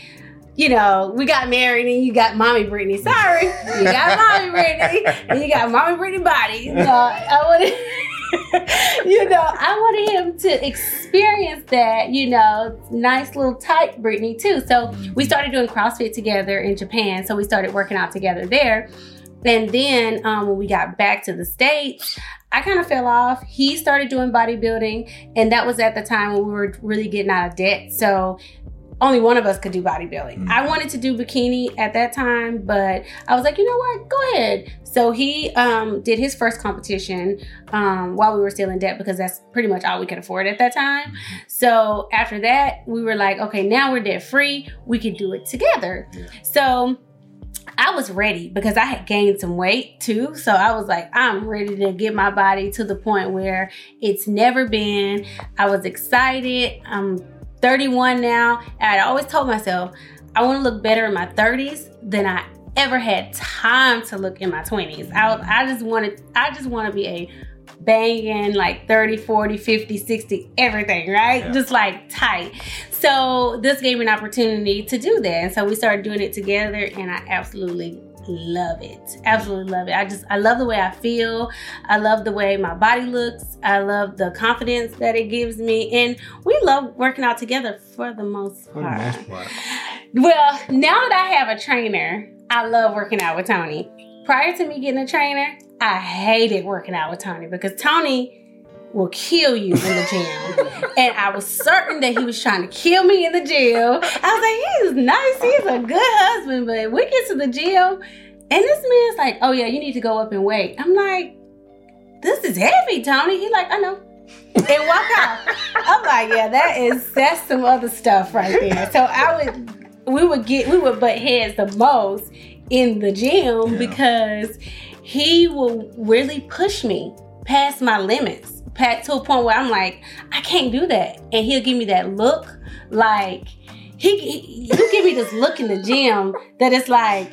you know, we got married and you got mommy Brittany. Sorry, you got mommy Brittany and you got mommy Brittany body. No, I wanted, you know, I wanted him to experience that, you know, nice little tight Brittany too. So we started doing CrossFit together in Japan. So we started working out together there. And then um, when we got back to the States, I kind of fell off. He started doing bodybuilding, and that was at the time when we were really getting out of debt. So only one of us could do bodybuilding. Mm. I wanted to do bikini at that time, but I was like, you know what? Go ahead. So he um, did his first competition um, while we were still in debt because that's pretty much all we could afford at that time. So after that, we were like, okay, now we're debt free. We can do it together. Yeah. So I was ready because I had gained some weight too. So I was like, I'm ready to get my body to the point where it's never been. I was excited. I'm 31 now. And I always told myself, I want to look better in my 30s than I ever had time to look in my 20s. I, I just wanted, I just want to be a banging like 30, 40, 50, 60, everything, right? Yeah. Just like tight. So this gave me an opportunity to do that. And so we started doing it together and I absolutely love it. Absolutely love it. I just I love the way I feel. I love the way my body looks. I love the confidence that it gives me. And we love working out together for the most For the most part. Well, now that I have a trainer, I love working out with Tony. Prior to me getting a trainer, I hated working out with Tony because Tony will kill you in the gym. and I was certain that he was trying to kill me in the gym. I was like, he's nice, he's a good husband, but we get to the gym and this man's like, oh yeah, you need to go up and weight. I'm like, this is heavy, Tony. He's like, I know. and walk out. I'm like, yeah, that is that's some other stuff right there. So I would we would get we would butt heads the most in the gym yeah. because he will really push me past my limits, past to a point where I'm like, I can't do that, and he'll give me that look, like he, he you give me this look in the gym that it's like,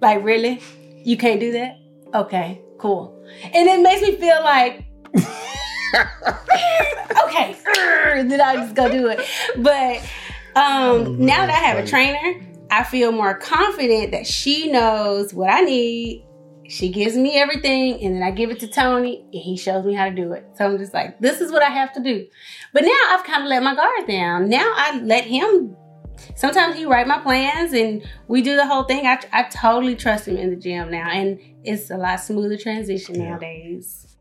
like really, you can't do that? Okay, cool, and it makes me feel like. okay, then I just go do it. But um, now that I have a trainer, I feel more confident that she knows what I need. She gives me everything, and then I give it to Tony, and he shows me how to do it. So I'm just like, this is what I have to do. But now I've kind of let my guard down. Now I let him. Sometimes he write my plans, and we do the whole thing. I, I totally trust him in the gym now, and it's a lot smoother transition yeah. nowadays.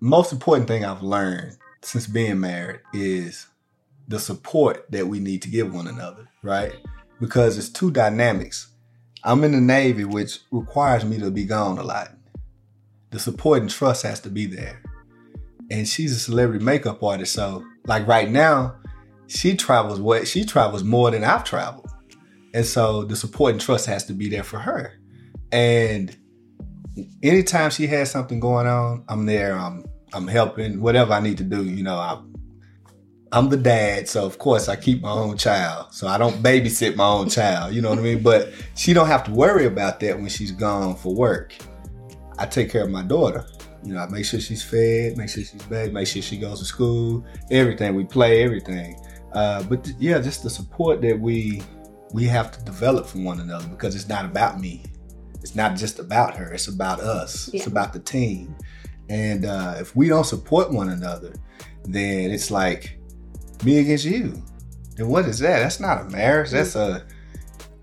Most important thing I've learned since being married is the support that we need to give one another, right? Because it's two dynamics. I'm in the Navy, which requires me to be gone a lot. The support and trust has to be there. And she's a celebrity makeup artist, so like right now, she travels what she travels more than I've traveled. And so the support and trust has to be there for her. And anytime she has something going on, I'm there. I'm I'm helping whatever I need to do. You know, I I'm the dad, so of course I keep my own child. So I don't babysit my own child, you know what I mean? But she don't have to worry about that when she's gone for work. I take care of my daughter. You know, I make sure she's fed, make sure she's bathed, make sure she goes to school, everything. We play everything. Uh, but th- yeah, just the support that we we have to develop from one another because it's not about me. It's not just about her. It's about us. Yeah. It's about the team. And uh, if we don't support one another, then it's like me against you. And what is that? That's not a marriage. That's a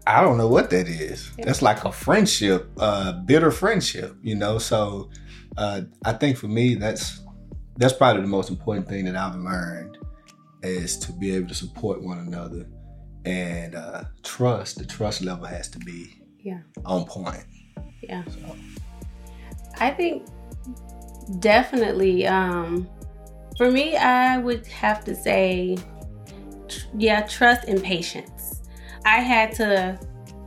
I don't know what that is. That's like a friendship, uh, bitter friendship, you know. So uh, I think for me, that's that's probably the most important thing that I've learned is to be able to support one another and uh, trust. The trust level has to be yeah on point. Yeah. So. I think definitely um, for me, I would have to say, yeah, trust and patience. I had to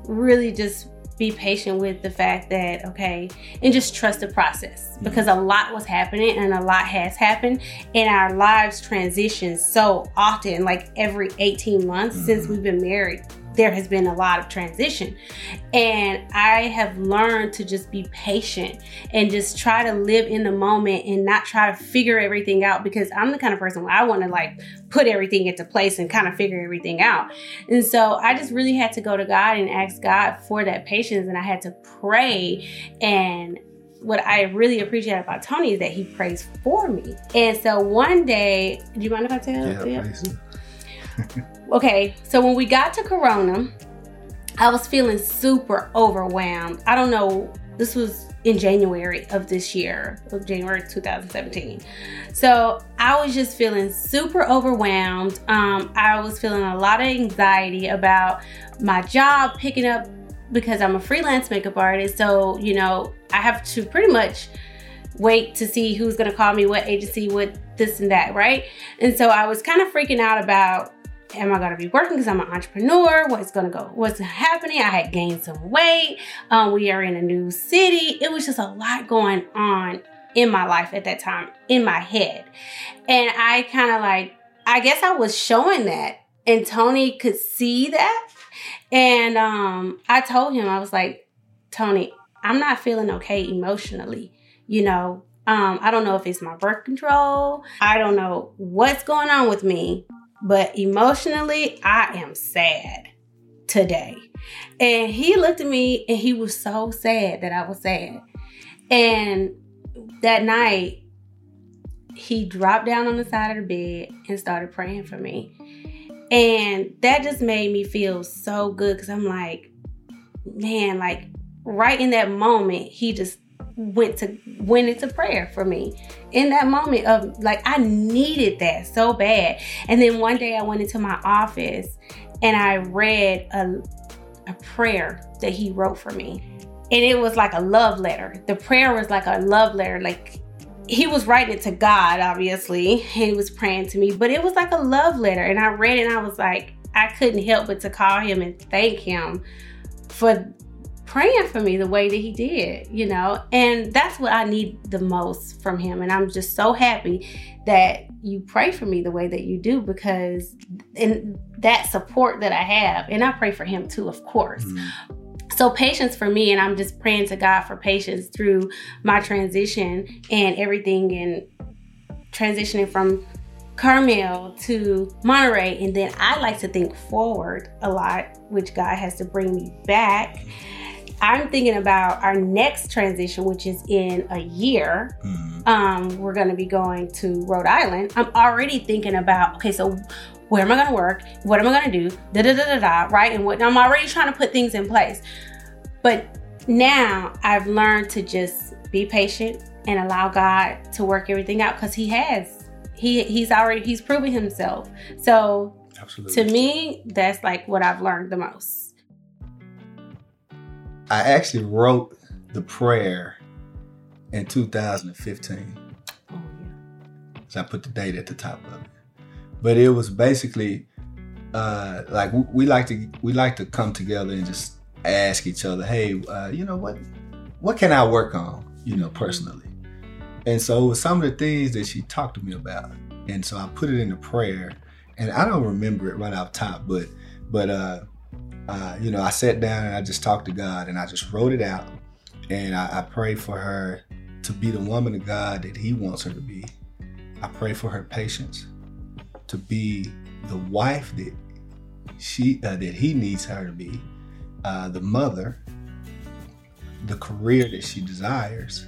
really just be patient with the fact that okay and just trust the process mm-hmm. because a lot was happening and a lot has happened and our lives transition so often like every 18 months mm-hmm. since we've been married there has been a lot of transition. And I have learned to just be patient and just try to live in the moment and not try to figure everything out because I'm the kind of person where I want to like put everything into place and kind of figure everything out. And so I just really had to go to God and ask God for that patience and I had to pray and what I really appreciate about Tony is that he prays for me. And so one day, do you mind if I tell? Yeah, yeah? okay, so when we got to Corona, I was feeling super overwhelmed. I don't know, this was in January of this year, of January 2017. So I was just feeling super overwhelmed. Um, I was feeling a lot of anxiety about my job picking up because I'm a freelance makeup artist. So, you know, I have to pretty much wait to see who's going to call me, what agency, what this and that, right? And so I was kind of freaking out about am I gonna be working because I'm an entrepreneur? What's gonna go? What's happening? I had gained some weight. Um, we are in a new city. It was just a lot going on in my life at that time, in my head. And I kind of like, I guess I was showing that, and Tony could see that. And um, I told him, I was like, Tony, I'm not feeling okay emotionally. You know, um, I don't know if it's my birth control. I don't know what's going on with me, but emotionally, I am sad today. And he looked at me and he was so sad that I was sad. And that night, he dropped down on the side of the bed and started praying for me. And that just made me feel so good because I'm like, man, like right in that moment, he just went to went into prayer for me in that moment of like I needed that so bad. And then one day I went into my office and I read a, a prayer that he wrote for me. And it was like a love letter. The prayer was like a love letter. Like he was writing it to God, obviously. He was praying to me, but it was like a love letter. And I read it and I was like, I couldn't help but to call him and thank him for praying for me the way that he did, you know? And that's what I need the most from him. And I'm just so happy that you pray for me the way that you do because and that support that I have. And I pray for him too, of course. Mm-hmm so patience for me and i'm just praying to god for patience through my transition and everything and transitioning from carmel to monterey and then i like to think forward a lot which god has to bring me back i'm thinking about our next transition which is in a year mm-hmm. um, we're going to be going to rhode island i'm already thinking about okay so where am I going to work? What am I going to do? Da da da da da. Right? And what I'm already trying to put things in place. But now I've learned to just be patient and allow God to work everything out because He has. He He's already He's proven Himself. So Absolutely. to me, that's like what I've learned the most. I actually wrote the prayer in 2015. Oh yeah. So I put the date at the top of it but it was basically uh, like we like to we like to come together and just ask each other, hey, uh, you know what, what can I work on, you know, personally. And so it was some of the things that she talked to me about, and so I put it in a prayer, and I don't remember it right off top, but but uh, uh, you know, I sat down and I just talked to God, and I just wrote it out, and I, I prayed for her to be the woman of God that He wants her to be. I pray for her patience to be the wife that she uh, that he needs her to be, uh, the mother, the career that she desires,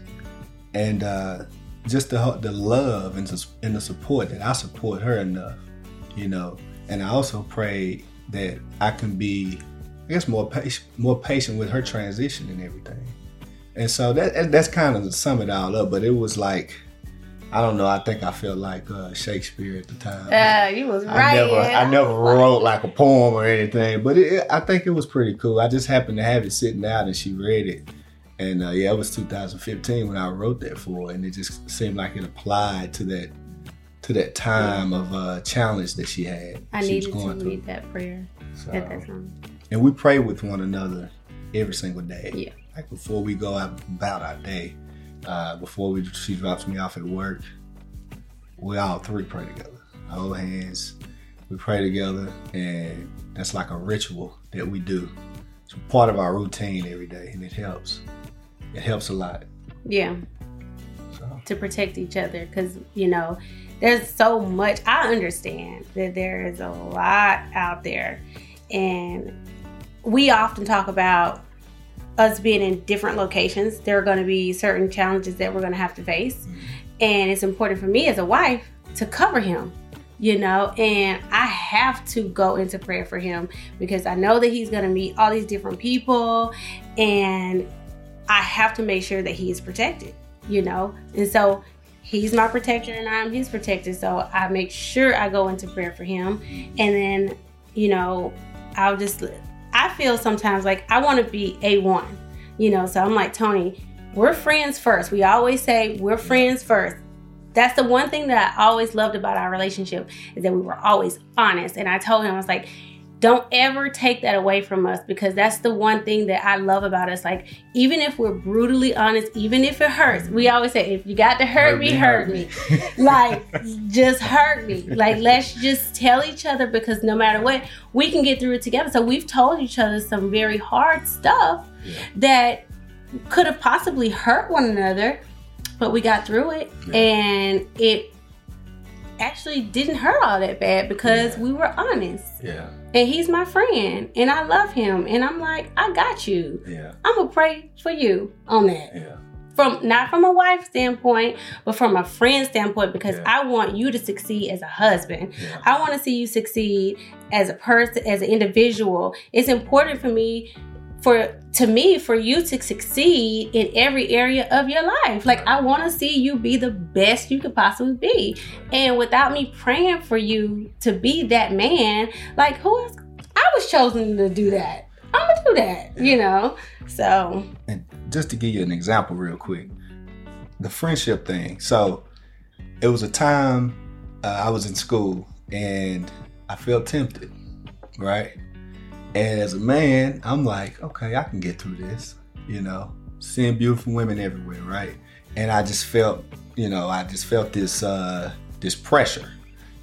and uh, just the the love and the, and the support that I support her enough, you know. And I also pray that I can be, I guess, more patient, more patient with her transition and everything. And so that that's kind of to sum it all up. But it was like I don't know. I think I felt like uh, Shakespeare at the time. Uh, you was right. I never, I never wrote like a poem or anything, but it, I think it was pretty cool. I just happened to have it sitting out, and she read it, and uh, yeah, it was 2015 when I wrote that for, her, and it just seemed like it applied to that, to that time of uh, challenge that she had. I she needed to read through. that prayer so, at that time. And we pray with one another every single day. Yeah. Like before we go out about our day uh, before we, she drops me off at work, we all three pray together. Hold hands, we pray together, and that's like a ritual that we do. It's part of our routine every day, and it helps. It helps a lot. Yeah. So. To protect each other, because you know, there's so much. I understand that there is a lot out there, and we often talk about us being in different locations, there are going to be certain challenges that we're going to have to face. Mm-hmm. And it's important for me as a wife to cover him, you know, and I have to go into prayer for him because I know that he's going to meet all these different people and I have to make sure that he is protected, you know. And so he's my protector and I'm his protector. So I make sure I go into prayer for him. And then, you know, I'll just I feel sometimes like I want to be A1, you know, so I'm like, Tony, we're friends first. We always say we're friends first. That's the one thing that I always loved about our relationship is that we were always honest. And I told him, I was like, don't ever take that away from us because that's the one thing that I love about us. Like, even if we're brutally honest, even if it hurts, we always say, if you got to hurt, hurt me, hurt me. me. like, just hurt me. Like, let's just tell each other because no matter what, we can get through it together. So, we've told each other some very hard stuff yeah. that could have possibly hurt one another, but we got through it yeah. and it actually didn't hurt all that bad because yeah. we were honest. Yeah. And he's my friend and I love him. And I'm like, I got you. Yeah. I'm gonna pray for you on that. Yeah. from not from a wife standpoint, but from a friend standpoint, because Yeah. I want you to succeed as a husband. Yeah. I want to see you succeed as a person, as an individual. It's important for me for to me for you to succeed in every area of your life. Like I want to see you be the best you could possibly be. And without me praying for you to be that man, like who else I was chosen to do that. I'm gonna do that, you know. So And just to give you an example, real quick, the friendship thing. So it was a time uh, I was in school and I felt tempted, right? And as a man, I'm like, okay, I can get through this, you know, seeing beautiful women everywhere, right? And I just felt, you know, I just felt this uh this pressure.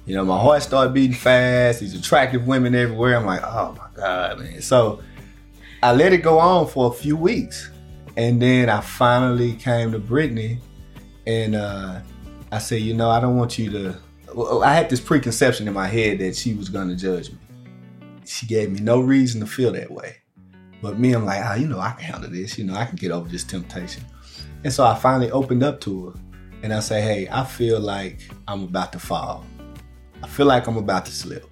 You know, my heart started beating fast, these attractive women everywhere. I'm like, oh my God, man. So I let it go on for a few weeks. And then I finally came to Brittany and uh, I said, you know, I don't want you to. I had this preconception in my head that she was going to judge me. She gave me no reason to feel that way. But me, I'm like, ah, you know, I can handle this. You know, I can get over this temptation. And so I finally opened up to her and I say, hey, I feel like I'm about to fall. I feel like I'm about to slip.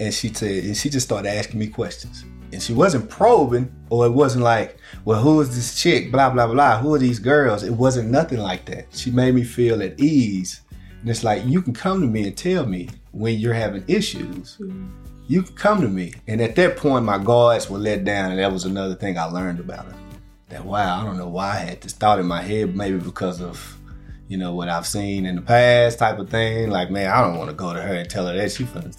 And she said, and she just started asking me questions. And she wasn't probing, or it wasn't like, well, who is this chick? Blah, blah, blah. Who are these girls? It wasn't nothing like that. She made me feel at ease. And it's like, you can come to me and tell me when you're having issues. You can come to me. And at that point, my guards were let down. And that was another thing I learned about her. That, wow, I don't know why I had this thought in my head, maybe because of you know, what I've seen in the past type of thing. Like, man, I don't want to go to her and tell her that she gonna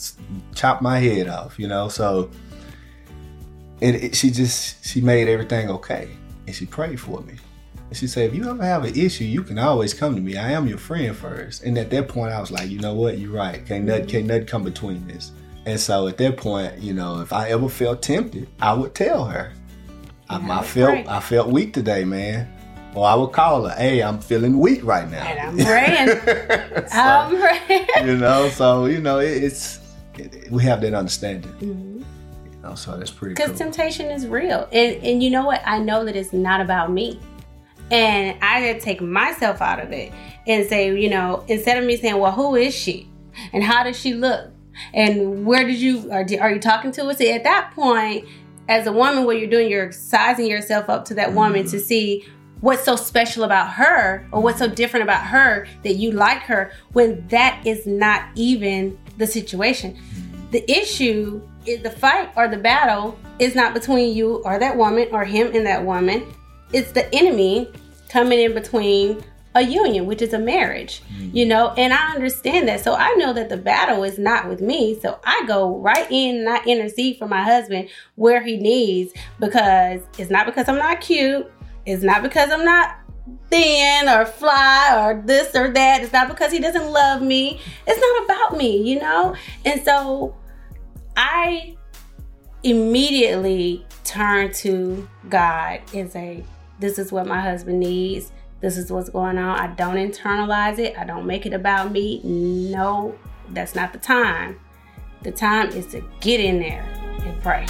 chop my head off, you know? So and it- she just, she made everything okay. And she prayed for me. And she said, if you ever have an issue, you can always come to me. I am your friend first. And at that point, I was like, you know what? You're right. Can't nothing, can't come between this. And so at that point, you know, if I ever felt tempted, I would tell her. I, I felt. I felt weak today, man. Or I would call her, hey, I'm feeling weak right now. And I'm praying. So, I'm praying. you know, so you know, it, it's it, we have that understanding. Mhm. You know, so that's pretty Because cool. temptation is real. And and you know what? I know that it's not about me. And I had to take myself out of it and say, you know, instead of me saying, well, who is she? And how does she look? And where did you, are, are you talking to us? At that point, as a woman, what you're doing, you're sizing yourself up to that woman mm-hmm. to see what's so special about her or what's so different about her that you like her when that is not even the situation. Mm-hmm. The issue is the fight or the battle is not between you or that woman or him and that woman. It's the enemy coming in between a union, which is a marriage, mm-hmm. you know, and I understand that. So I know that the battle is not with me. So I go right in and I intercede for my husband where he needs because it's not because I'm not cute. It's not because I'm not thin or fly or this or that. It's not because he doesn't love me. It's not about me, you know? And so I immediately turn to God and say, This is what my husband needs. This is what's going on. I don't internalize it. I don't make it about me. No, that's not the time. The time is to get in there and pray.